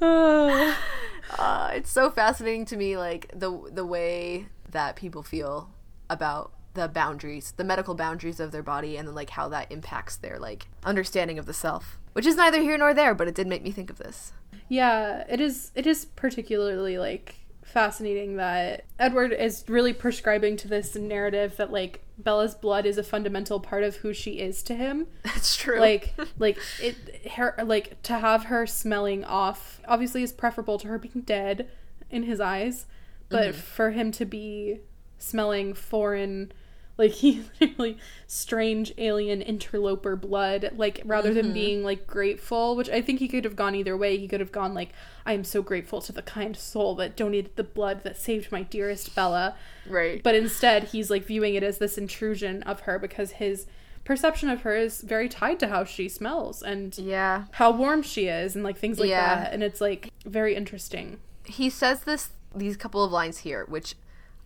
Oh. uh, it's so fascinating to me like the the way that people feel about the boundaries the medical boundaries of their body and then like how that impacts their like understanding of the self which is neither here nor there but it did make me think of this. Yeah, it is it is particularly like fascinating that Edward is really prescribing to this narrative that like Bella's blood is a fundamental part of who she is to him. That's true. Like like it her like to have her smelling off obviously is preferable to her being dead in his eyes, but mm-hmm. for him to be smelling foreign like he literally strange alien interloper blood like rather than mm-hmm. being like grateful which i think he could have gone either way. He could have gone like i am so grateful to the kind soul that donated the blood that saved my dearest bella. Right. But instead he's like viewing it as this intrusion of her because his perception of her is very tied to how she smells and yeah. how warm she is and like things like Yeah. that. And it's like very interesting. He says this these couple of lines here which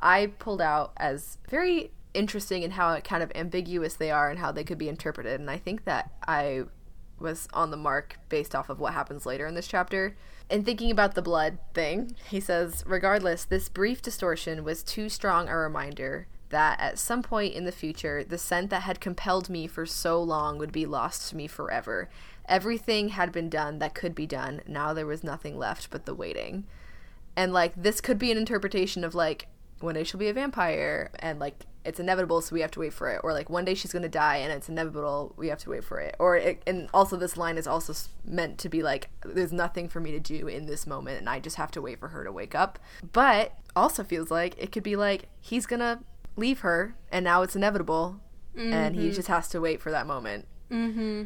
i pulled out as very interesting in how kind of ambiguous they are and how they could be interpreted. And i think that i was on the mark based off of what happens later in this chapter. And thinking about the blood thing he says regardless this brief distortion was too strong a reminder that at some point in the future the scent that had compelled me for so long would be lost to me forever. Everything had been done that could be done. Now there was nothing left but the waiting. And like this could be an interpretation of like one day she'll be a vampire and like it's inevitable so we have to wait for it or like one day she's gonna die and it's inevitable we have to wait for it or it, and also this line is also meant to be like there's nothing for me to do in this moment and i just have to wait for her to wake up but also feels like it could be like he's gonna leave her and now it's inevitable and he just has to wait for that moment mm-hmm.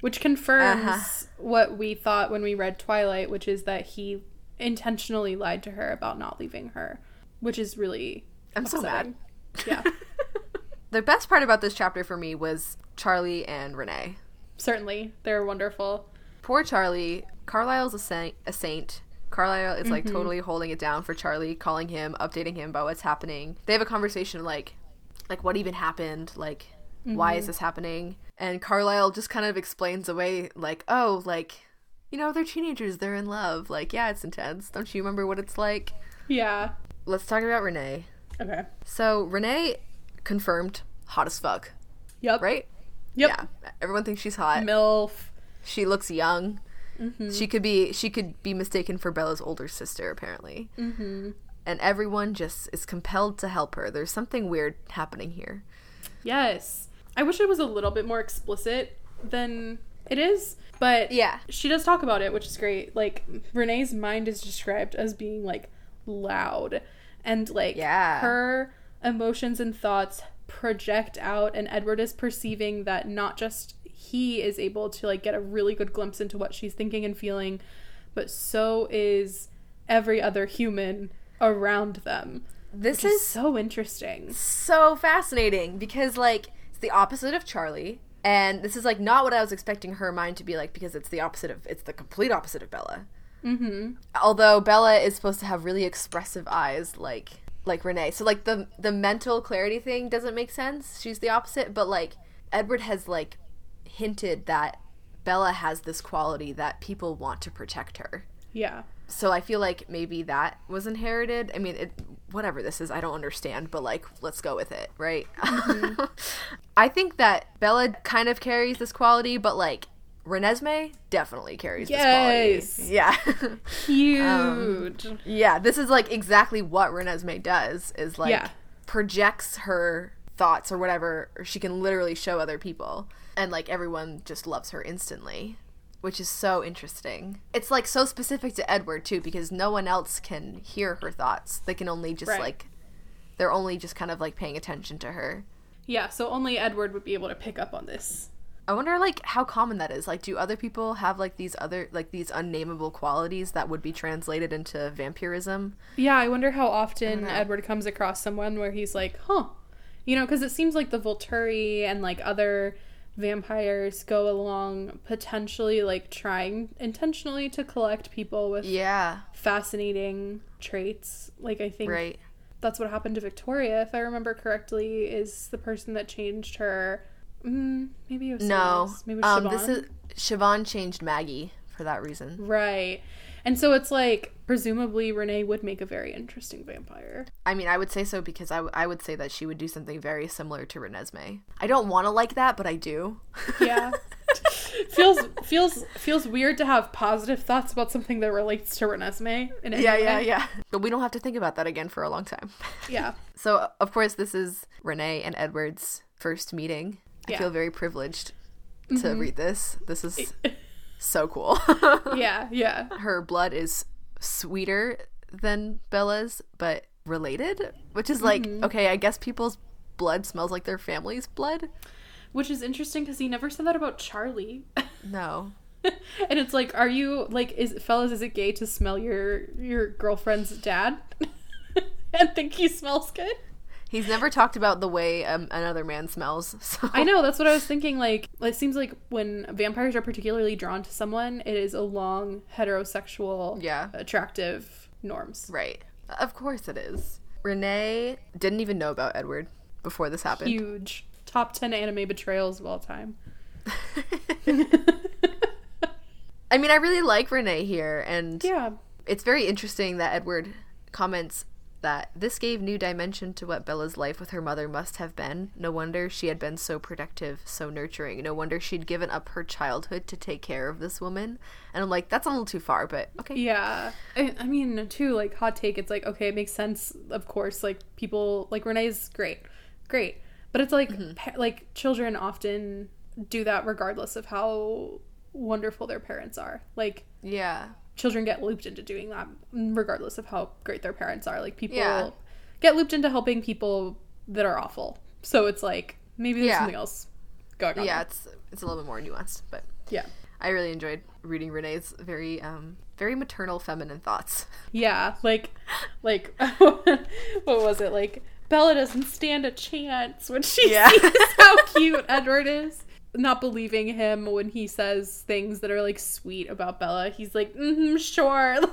which confirms Uh-huh. what we thought when we read twilight which is that he intentionally lied to her about not leaving her which is really i'm so mad upsetting. Yeah the best part about this chapter for me was charlie and renee certainly they're wonderful poor Charlie. Carlisle's a saint. A saint. Carlisle is like mm-hmm. totally holding it down for Charlie, calling him, updating him about what's happening. They have a conversation like, like what even happened? Like, why is mm-hmm. this happening? And Carlisle just kind of explains away, like, oh, like, you know, they're teenagers, they're in love. Like, yeah, it's intense. Don't you remember what it's like? yeah Let's talk about Renee. Okay So Renee confirmed hot as fuck, yep right? yep Yeah, everyone thinks she's hot. milf She looks young. She could be she could be mistaken for Bella's older sister apparently. mm-hmm. And everyone just is compelled to help her. There's something weird happening here. Yes. I wish it was a little bit more explicit than it is, but Yeah. she does talk about it, which is great. Like Renee's mind is described as being like loud and like Yeah. her emotions and thoughts project out and Edward is perceiving that not just he is able to like get a really good glimpse into what she's thinking and feeling, but so is every other human around them. This is is so interesting. so fascinating because like it's the opposite of Charlie. And this is like not what I was expecting her mind to be like because it's the opposite of it's the complete opposite of Bella. Mm-hmm. Although Bella is supposed to have really expressive eyes like like Renee. So like the the mental clarity thing doesn't make sense. She's the opposite, but like Edward has like hinted that Bella has this quality that people want to protect her. Yeah. So I feel like maybe that was inherited. I mean, it, whatever this is, I don't understand, but like, let's go with it, right? I think that Bella kind of carries this quality, but like Renesmee definitely carries Yes. this quality. Yeah. Huge. Um, yeah, this is like exactly what Renesmee does is like Yeah. projects her thoughts or whatever, or she can literally show other people. And like everyone just loves her instantly. Which is so interesting. It's like so specific to Edward too, because no one else can hear her thoughts. They can only just Right. like they're only just kind of like paying attention to her. yeah, so only Edward would be able to pick up on this. I wonder like how common that is. Like do other people have like these other like these unnameable qualities that would be translated into vampirism? Yeah, I wonder how often. Edward comes across someone where he's like, huh. You know, because it seems like the Volturi and like other vampires go along potentially like trying intentionally to collect people with Yeah, fascinating traits. Like, I think right. that's what happened to Victoria, if I remember correctly, is the person that changed her. Mm, maybe it was No. Maybe was Um, Siobhan? this is Siobhan changed Maggie for that reason. Right. And so it's like, presumably, Renee would make a very interesting vampire. I mean, I would say so because I, w- I would say that she would do something very similar to Renesmee. I don't want to like that, but I do. Yeah. feels feels feels weird to have positive thoughts about something that relates to Renesmee. In yeah, yeah, yeah. But we don't have to think about that again for a long time. Yeah. So, of course, this is Renee and Edward's first meeting. I Yeah. feel very privileged to mm-hmm. read this. This is so cool. Yeah. Yeah. Her blood is sweeter than Bella's, but related, which is like, mm-hmm. okay, I guess people's blood smells like their family's blood. Which is interesting because he never said that about Charlie. No. and it's like, are you like, is fellas, is it gay to smell your your girlfriend's dad and think he smells good? He's never talked about the way um, another man smells. So I know that's what I was thinking. Like, it seems like when vampires are particularly drawn to someone, it is along heterosexual, Yeah. attractive norms. Right. Of course it is. Renee didn't even know about Edward before this happened. Huge top ten anime betrayals of all time. I mean, I really like Renee here, and Yeah, it's very interesting that Edward comments that this gave new dimension to what Bella's life with her mother must have been. No wonder she had been so protective, so nurturing. No wonder she'd given up her childhood to take care of this woman. And I'm like, that's a little too far, but okay. yeah. I, I mean, too, like hot take. It's like okay, it makes sense. Of course, like people like Renee's great, great, but it's like Mm-hmm. pa- like children often do that regardless of how wonderful their parents are. Like Yeah. Children get looped into doing that regardless of how great their parents are. Like people Yeah. get looped into helping people that are awful. So it's like maybe there's Yeah. something else going on. Yeah, there. it's it's a little bit more nuanced, but Yeah. I really enjoyed reading Renee's very um very maternal feminine thoughts. Yeah, like, like, what was it? Like, Bella doesn't stand a chance when she Yeah. sees how cute Edward is. Not believing him when he says things that are like sweet about Bella. He's like, mm-hmm, sure.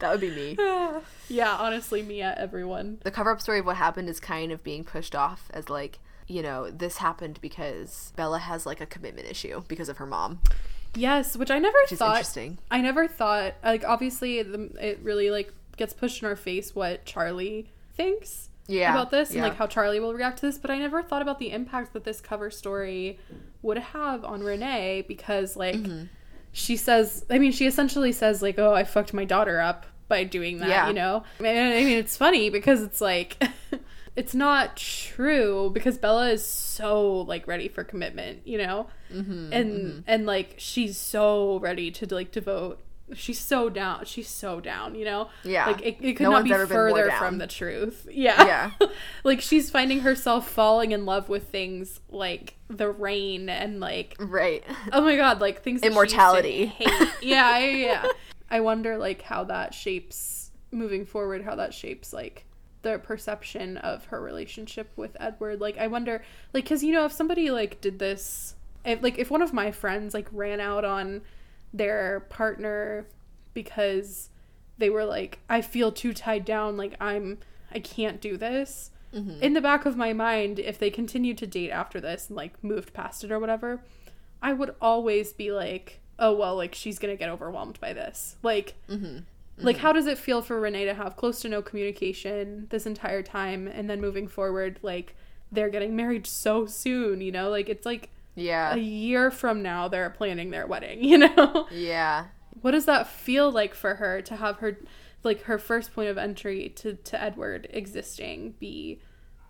That would be me. yeah, honestly, Mia, everyone. the cover up story of what happened is kind of being pushed off as like you know this happened because bella has like a commitment issue because of her mom Yes, which I never which thought. interesting I never thought like obviously the, it really like gets pushed in our face what Charlie thinks Yeah, about this and like how Charlie will react to this, but I never thought about the impact that this cover story would have on Renee because like Mm-hmm. she says I mean she essentially says like oh I fucked my daughter up by doing that, Yeah. you know? I mean, I mean, it's funny because it's like, it's not true because Bella is so like ready for commitment, you know? Mm-hmm, and and like she's so ready to like devote she's so down she's so down you know Yeah. like it, it could No not be ever been more further from the truth yeah Yeah. like she's finding herself falling in love with things like the rain and like Right. oh my god like things Immortality. hate. yeah yeah yeah i wonder like how that shapes moving forward how that shapes like the perception of her relationship with edward like i wonder like because you know if somebody like did this if like if one of my friends like ran out on their partner because they were like i feel too tied down. Like i'm i can't do this. Mm-hmm. In the back of my mind if they continued to date after this and like moved past it or whatever i would always be like oh well like she's gonna get overwhelmed by this. Like mm-hmm. Mm-hmm. like how does it feel for renee to have close to no communication this entire time and then moving forward like they're getting married so soon you know? Like it's like Yeah. a year from now they're planning their wedding you know Yeah. what does that feel like for her to have her like her first point of entry to to edward existing be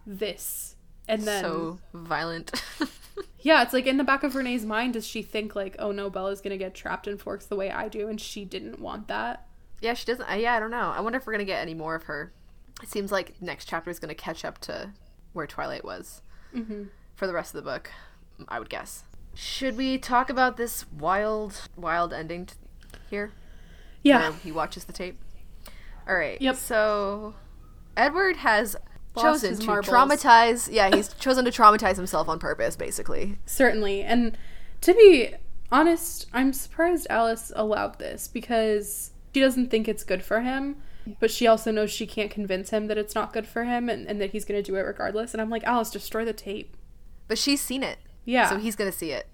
this and then so violent. yeah it's like in the back of renee's mind does she think like oh no bella's gonna get trapped in forks the way i do and she didn't want that yeah, she doesn't. Yeah, I don't know. I wonder if we're gonna get any more of her. It seems like next chapter is gonna catch up to where Twilight was mm-hmm. for the rest of the book. I would guess. Should we talk about this wild, wild ending t- here? yeah where he watches the tape. All right. Yep. So Edward has Lost chosen to marbles. traumatize. Yeah, he's chosen to traumatize himself on purpose, basically. certainly and to be honest i'm surprised alice allowed this because she doesn't think it's good for him but she also knows she can't convince him that it's not good for him and, and that he's going to do it regardless and i'm like alice destroy the tape But she's seen it, yeah so he's gonna see it.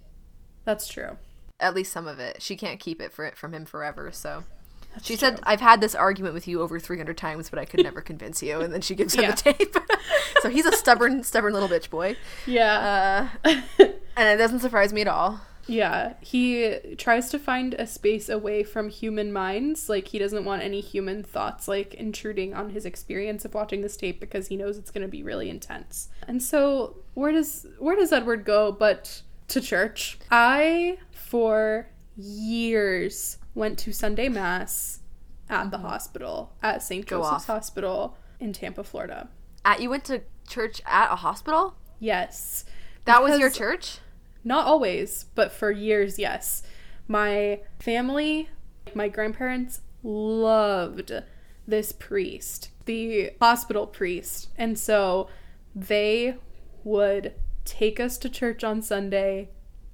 that's true At least some of it. She can't keep it for it from him forever. So That's she true. said, "I've had this argument with you over three hundred times, but I could never convince you." And then she gives him Yeah. the tape. so he's a stubborn, stubborn little bitch boy, yeah uh, and it doesn't surprise me at all. Yeah, he tries to find a space away from human minds. Like, he doesn't want any human thoughts, like, intruding on his experience of watching this tape because he knows it's going to be really intense. And so, where does where does Edward go but to church? I, for years, went to Sunday Mass at the mm-hmm. hospital, at St. Joseph's. Hospital in Tampa, Florida. At you went to church at a hospital. Yes. That was your church. Not always, but for years, yes. My family, my grandparents loved this priest, the hospital priest. And so they would take us to church on Sunday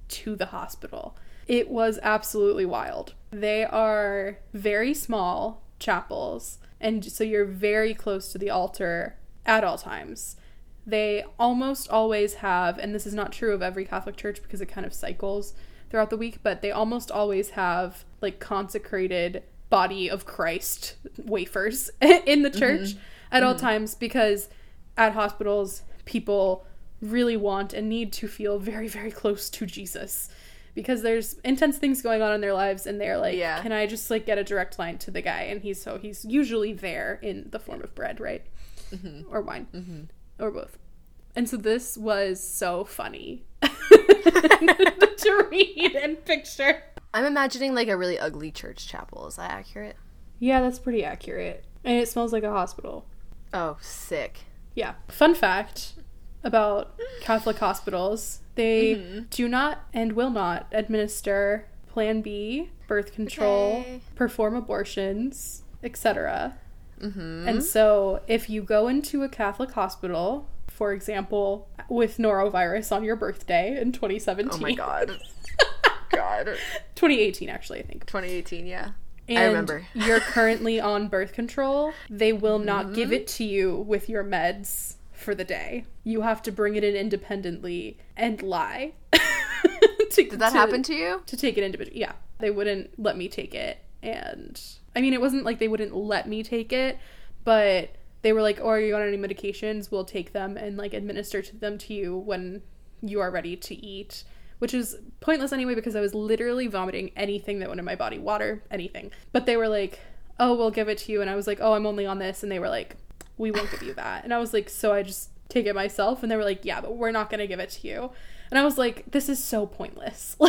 to the hospital. It was absolutely wild. They are very small chapels, and so you're very close to the altar at all times. They almost always have, and this is not true of every Catholic church because it kind of cycles throughout the week, but they almost always have like consecrated body of Christ wafers in the church mm-hmm. at all mm-hmm. times because at hospitals, people really want and need to feel very, very close to Jesus because there's intense things going on in their lives and they're like, Yeah. can I just like get a direct line to the guy? And he's so he's usually there in the form of bread, right? Mm-hmm. Or wine mm-hmm. or both. And so this was so funny to read and picture. I'm imagining like a really ugly church chapel. Is that accurate? Yeah, that's pretty accurate. And it smells like a hospital. Oh, sick. Yeah. Fun fact about Catholic hospitals they Mm-hmm. do not and will not administer Plan B, birth control, Okay. perform abortions, etc. Mm-hmm. And so, if you go into a Catholic hospital, for example, with norovirus on your birthday in 2017, Oh my god. god. 2018 actually, I think. 2018, yeah. And I remember. you're currently on birth control, they will not Mm-hmm. give it to you with your meds for the day. You have to bring it in independently and lie. to, Did that happen to you? to take it individually. Yeah, they wouldn't let me take it, and I mean, it wasn't like they wouldn't let me take it, but they were like, "Oh, are you on any medications? We'll take them and like administer to them to you when you are ready to eat." Which is pointless anyway because I was literally vomiting anything that went in my body, water, anything. But they were like, oh, we'll give it to you. And I was like, oh, I'm only on this. And they were like, we won't give you that. And I was like, so I just take it myself. And they were like, yeah, but we're not going to give it to you. And I was like, this is so pointless.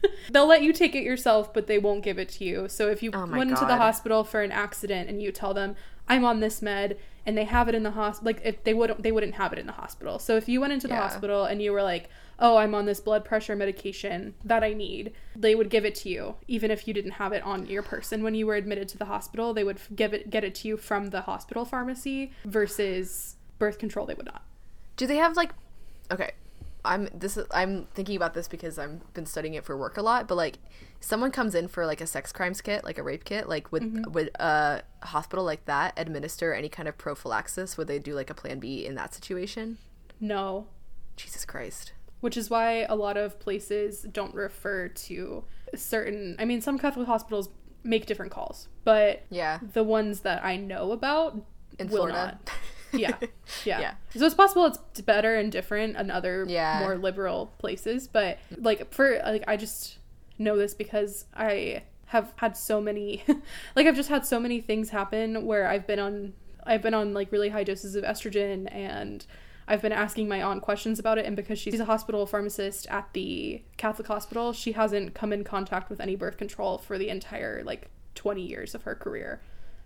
Like, they'll let you take it yourself, but they won't give it to you. So if you Oh went into the hospital for an accident and you tell them, I'm on this med and they have it in the hospital, like if they wouldn't, they wouldn't have it in the hospital. So if you went into the Yeah. hospital and you were like, oh, I'm on this blood pressure medication that I need, they would give it to you, even if you didn't have it on your person. When you were admitted to the hospital, they would give it, get it to you from the hospital pharmacy versus birth control, they would not. Do they have like okay. I'm this is I'm thinking about this because I've been studying it for work a lot, but like someone comes in for like a sex crimes kit, like a rape kit, like would Mm-hmm. would a hospital like that administer any kind of prophylaxis? Would they do like a plan B in that situation? No. Jesus Christ. Which is why a lot of places don't refer to certain, I mean, some Catholic hospitals make different calls, but Yeah. the ones that I know about In will Florida. not. Yeah. yeah. Yeah. So it's possible it's better and different in other Yeah. more liberal places, but like for like I just know this because I have had so many like I've just had so many things happen where I've been on I've been on like really high doses of estrogen and I've been asking my aunt questions about it and because she's a hospital pharmacist at the Catholic hospital, she hasn't come in contact with any birth control for the entire like 20 years of her career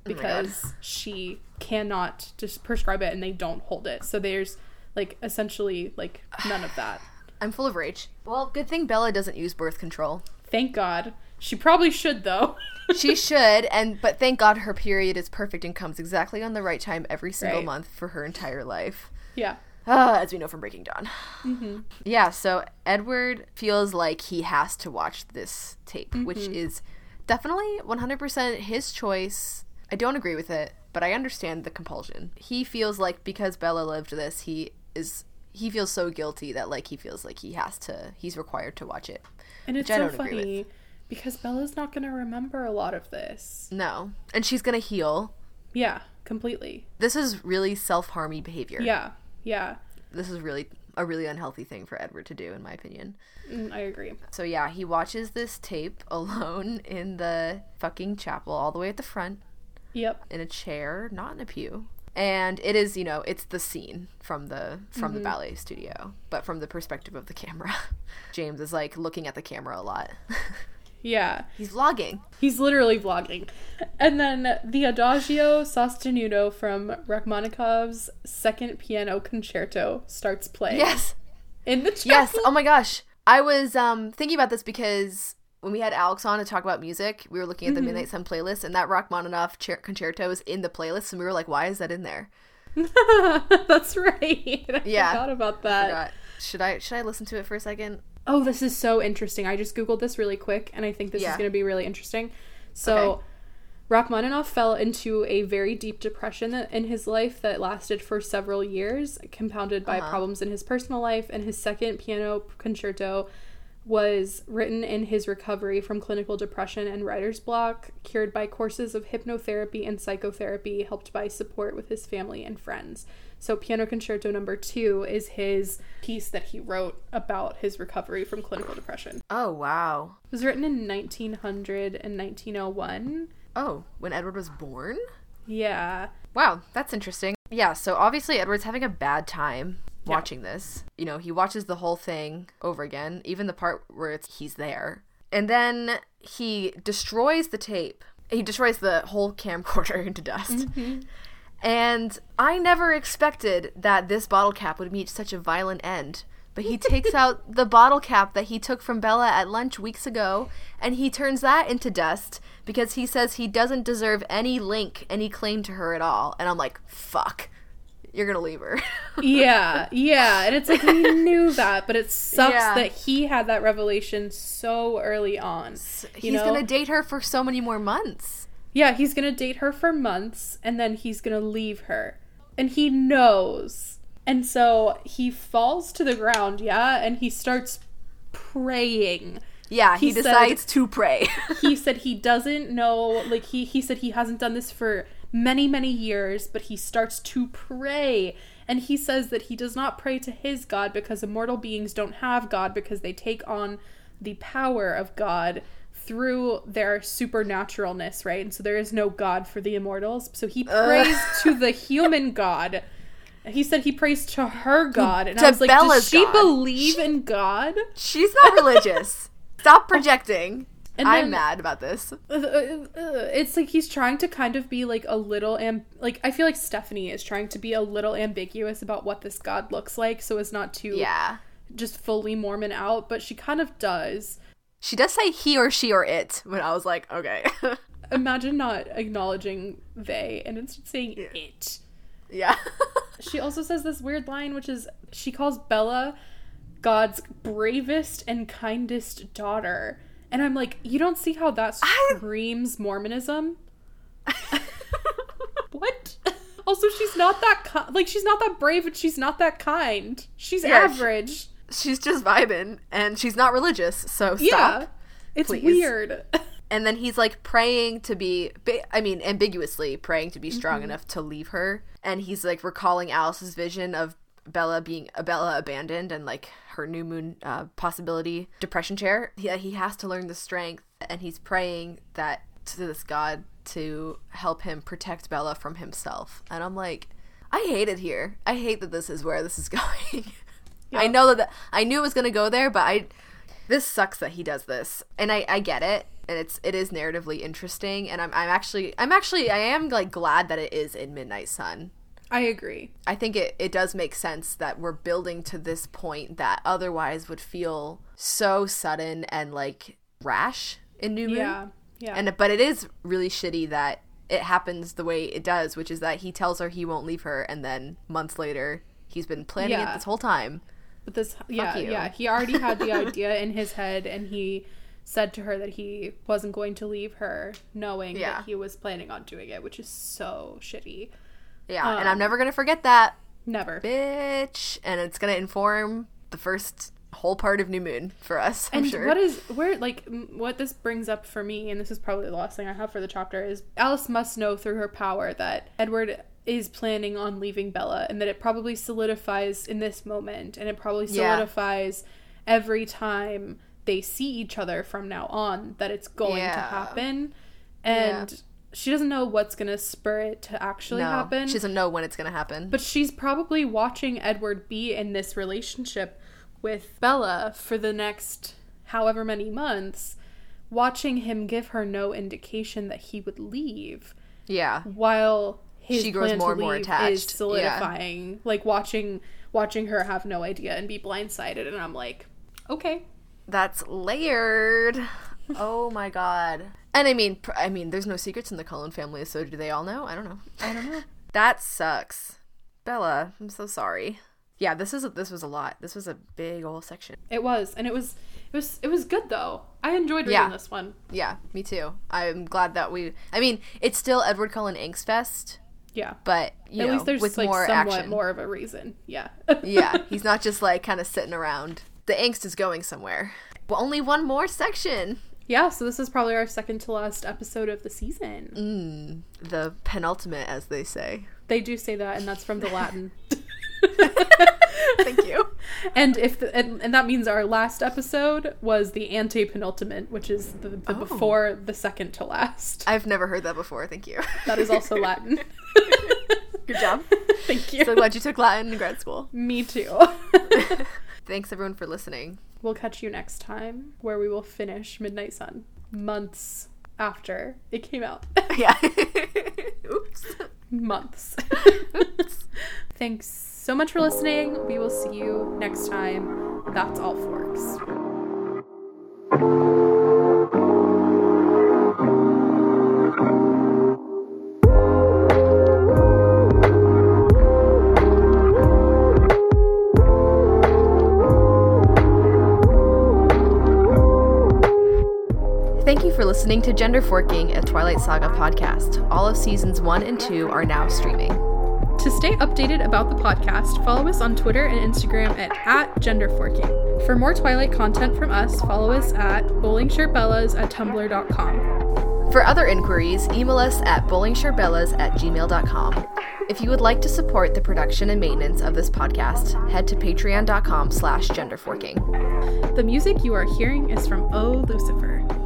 Oh because she cannot just prescribe it and they don't hold it. So there's like essentially like none of that. I'm full of rage. Well, good thing Bella doesn't use birth control. Thank God. She probably should though. She should, and but thank God her period is perfect and comes exactly on the right time every single Right. month for her entire life. yeah. Ah, as we know from Breaking Dawn. Mm-hmm. Yeah, so Edward feels like he has to watch this tape, which Mm-hmm. is definitely 100% his choice. I don't agree with it, but I understand the compulsion. He feels like because Bella lived this, he is he feels so guilty that like he feels like he has to he's required to watch it. And it's Which so funny because Bella's not going to remember a lot of this. No. And she's going to heal. Yeah, completely. This is really self-harmy behavior. Yeah. Yeah. This is really a really unhealthy thing for Edward to do in my opinion. Mm, I agree. So yeah, he watches this tape alone in the fucking chapel, all the way at the front, Yep. in a chair, not in a pew. And it is, you know, it's the scene from the from the ballet studio, but from the perspective of the camera. James is like looking at the camera a lot. Yeah. He's vlogging. He's literally vlogging. And then the Adagio Sostenuto from Rachmaninoff's second piano concerto starts playing Yes. in the chapel. Yes. Oh my gosh. I was um thinking about this because when we had Alex on to talk about music, we were looking at the Midnight Sun playlist, and that Rachmaninoff concerto is in the playlist, and we were like, "Why is that in there?" That's right. I Yeah. forgot about that. Forgot. Should I should I listen to it for a second? Oh, this is so interesting. I just googled this really quick, and I think this Yeah. is going to be really interesting. So, Okay. Rachmaninoff fell into a very deep depression in his life that lasted for several years, compounded by Uh-huh. problems in his personal life. And his second piano concerto was written in his recovery from clinical depression and writer's block, cured by courses of hypnotherapy and psychotherapy, helped by support with his family and friends. So, Piano Concerto number two is his piece that he wrote about his recovery from clinical depression. Oh wow. It was written in 1900 and 1901. Oh, when Edward was born? Yeah. Wow, that's interesting. Yeah, so obviously Edward's having a bad time Yeah. watching this. You know, he watches the whole thing over again, even the part where it's he's there. And then he destroys the tape. He destroys the whole camcorder into dust. Mm-hmm. And I never expected that this bottle cap would meet such a violent end. But he takes out the bottle cap that he took from Bella at lunch weeks ago and he turns that into dust because he says he doesn't deserve any link, any claim to her at all. And I'm like, fuck. You're gonna leave her. Yeah, yeah. And it's like we knew that, but it sucks Yeah. that he had that revelation so early on. He's gonna date her for so many more months. Yeah, he's gonna date her for months and then he's gonna leave her. And he knows. And so he falls to the ground, yeah, and he starts praying. Yeah, he, He said- decides to pray. He said he doesn't know, like, he, he said he hasn't done this for many, many years, but he starts to pray. And he says that he does not pray to his God because immortal beings don't have God because they take on the power of God through their supernaturalness, right? And so there is no God for the immortals. So he prays to the human God. He said he prays to her God. And To I was like, Bella's does she God. believe in God? She's not religious. Stop projecting. And I'm then- mad about this. Uh, uh, uh, it's like he's trying to kind of be like a little am like I feel like Stephenie is trying to be a little ambiguous about what this god looks like so as not to Yeah. just fully Mormon out, but she kind of does. She does say he or she or it when I was like, okay. Imagine not acknowledging they and instead saying it. yeah. She also says this weird line, which is she calls Bella God's bravest and kindest daughter. And I'm like, you don't see how that I- screams Mormonism? what? Also, she's not that ki- like she's not that brave and she's not that kind. She's Yeah, average. She's just vibing and she's not religious, so stop. yeah, it's please. weird. And then he's like praying to be i mean, ambiguously praying to be strong Mm-hmm. enough to leave her. And he's like recalling Alice's vision of Bella being a Bella abandoned and like her new moon uh, possibility depression chair. Yeah, he has to learn the strength, and he's praying that to this god to help him protect Bella from himself. And I'm like, I hate it here. I hate that this is where this is going. I know that the, I knew it was gonna go there, but I this sucks that he does this, and I I get it, and it's it is narratively interesting, and I'm I'm actually I'm actually I am like glad that it is in Midnight Sun. I agree. I think it, it does make sense that we're building to this point that otherwise would feel so sudden and like rash in New Moon. Yeah, yeah. And but it is really shitty that it happens the way it does, which is that he tells her he won't leave her, and then months later he's been planning Yeah. it this whole time. But this, yeah, yeah, he already had the idea in his head, and he said to her that he wasn't going to leave her, knowing Yeah. that he was planning on doing it, which is so shitty. Yeah, and Um, I'm never gonna forget that. Never. bitch and it's gonna inform the first whole part of new moon for us i'm and sure what is where like what this brings up for me, and this is probably the last thing I have for the chapter, is Alice must know through her power that Edward is planning on leaving Bella, and that it probably solidifies in this moment, and it probably Yeah. solidifies every time they see each other from now on that it's going to happen, and she doesn't know what's gonna spur it to actually no. happen. she doesn't know when it's gonna happen. But she's probably watching Edward be in this relationship with Bella for the next however many months, watching him give her no indication that he would leave, yeah. while his She grows more and more attached. is solidifying. Like watching watching her have no idea and be blindsided, and I'm like, okay, that's layered oh my god and i mean i mean there's no secrets in the cullen family so do they all know i don't know I don't know. that sucks bella i'm so sorry yeah this is a, this was a lot this was a big old section It was, and it was, it was, it was good though. I enjoyed reading Yeah. this one. yeah me too i'm glad that we i mean it's still edward cullen angst fest Yeah. but you At know least there's with like more somewhat action more of a reason. Yeah. yeah, he's not just like kind of sitting around. The angst is going somewhere. Well, only one more section. Yeah, so this is probably our second to last episode of the season. Mm, the penultimate, as they say. They do say that, and that's from the Latin. Thank you. and if the, and, and that means our last episode was the ante penultimate, which is the, the Oh. before the second to last. I've never heard that before. Thank you. That is also Latin. Good job. Thank you. So glad you took Latin in grad school. Me too. Thanks everyone for listening. we'll catch you next time, where we will finish Midnight Sun months after it came out. Yeah. Oops. months. Thanks so much for listening. We will see you next time. That's all, forks. Thank you for listening to Gender Forking, a Twilight Saga podcast. All of seasons one and two are now streaming. To stay updated about the podcast, follow us on Twitter and Instagram at, at genderforking. For more Twilight content from us, follow us at bowlingshirtbellas at tumblr.com. For other inquiries, email us at bowlingshirebellas at gmail.com. If you would like to support the production and maintenance of this podcast, head to patreon.com slash genderforking. The music you are hearing is from Oh Lucifer.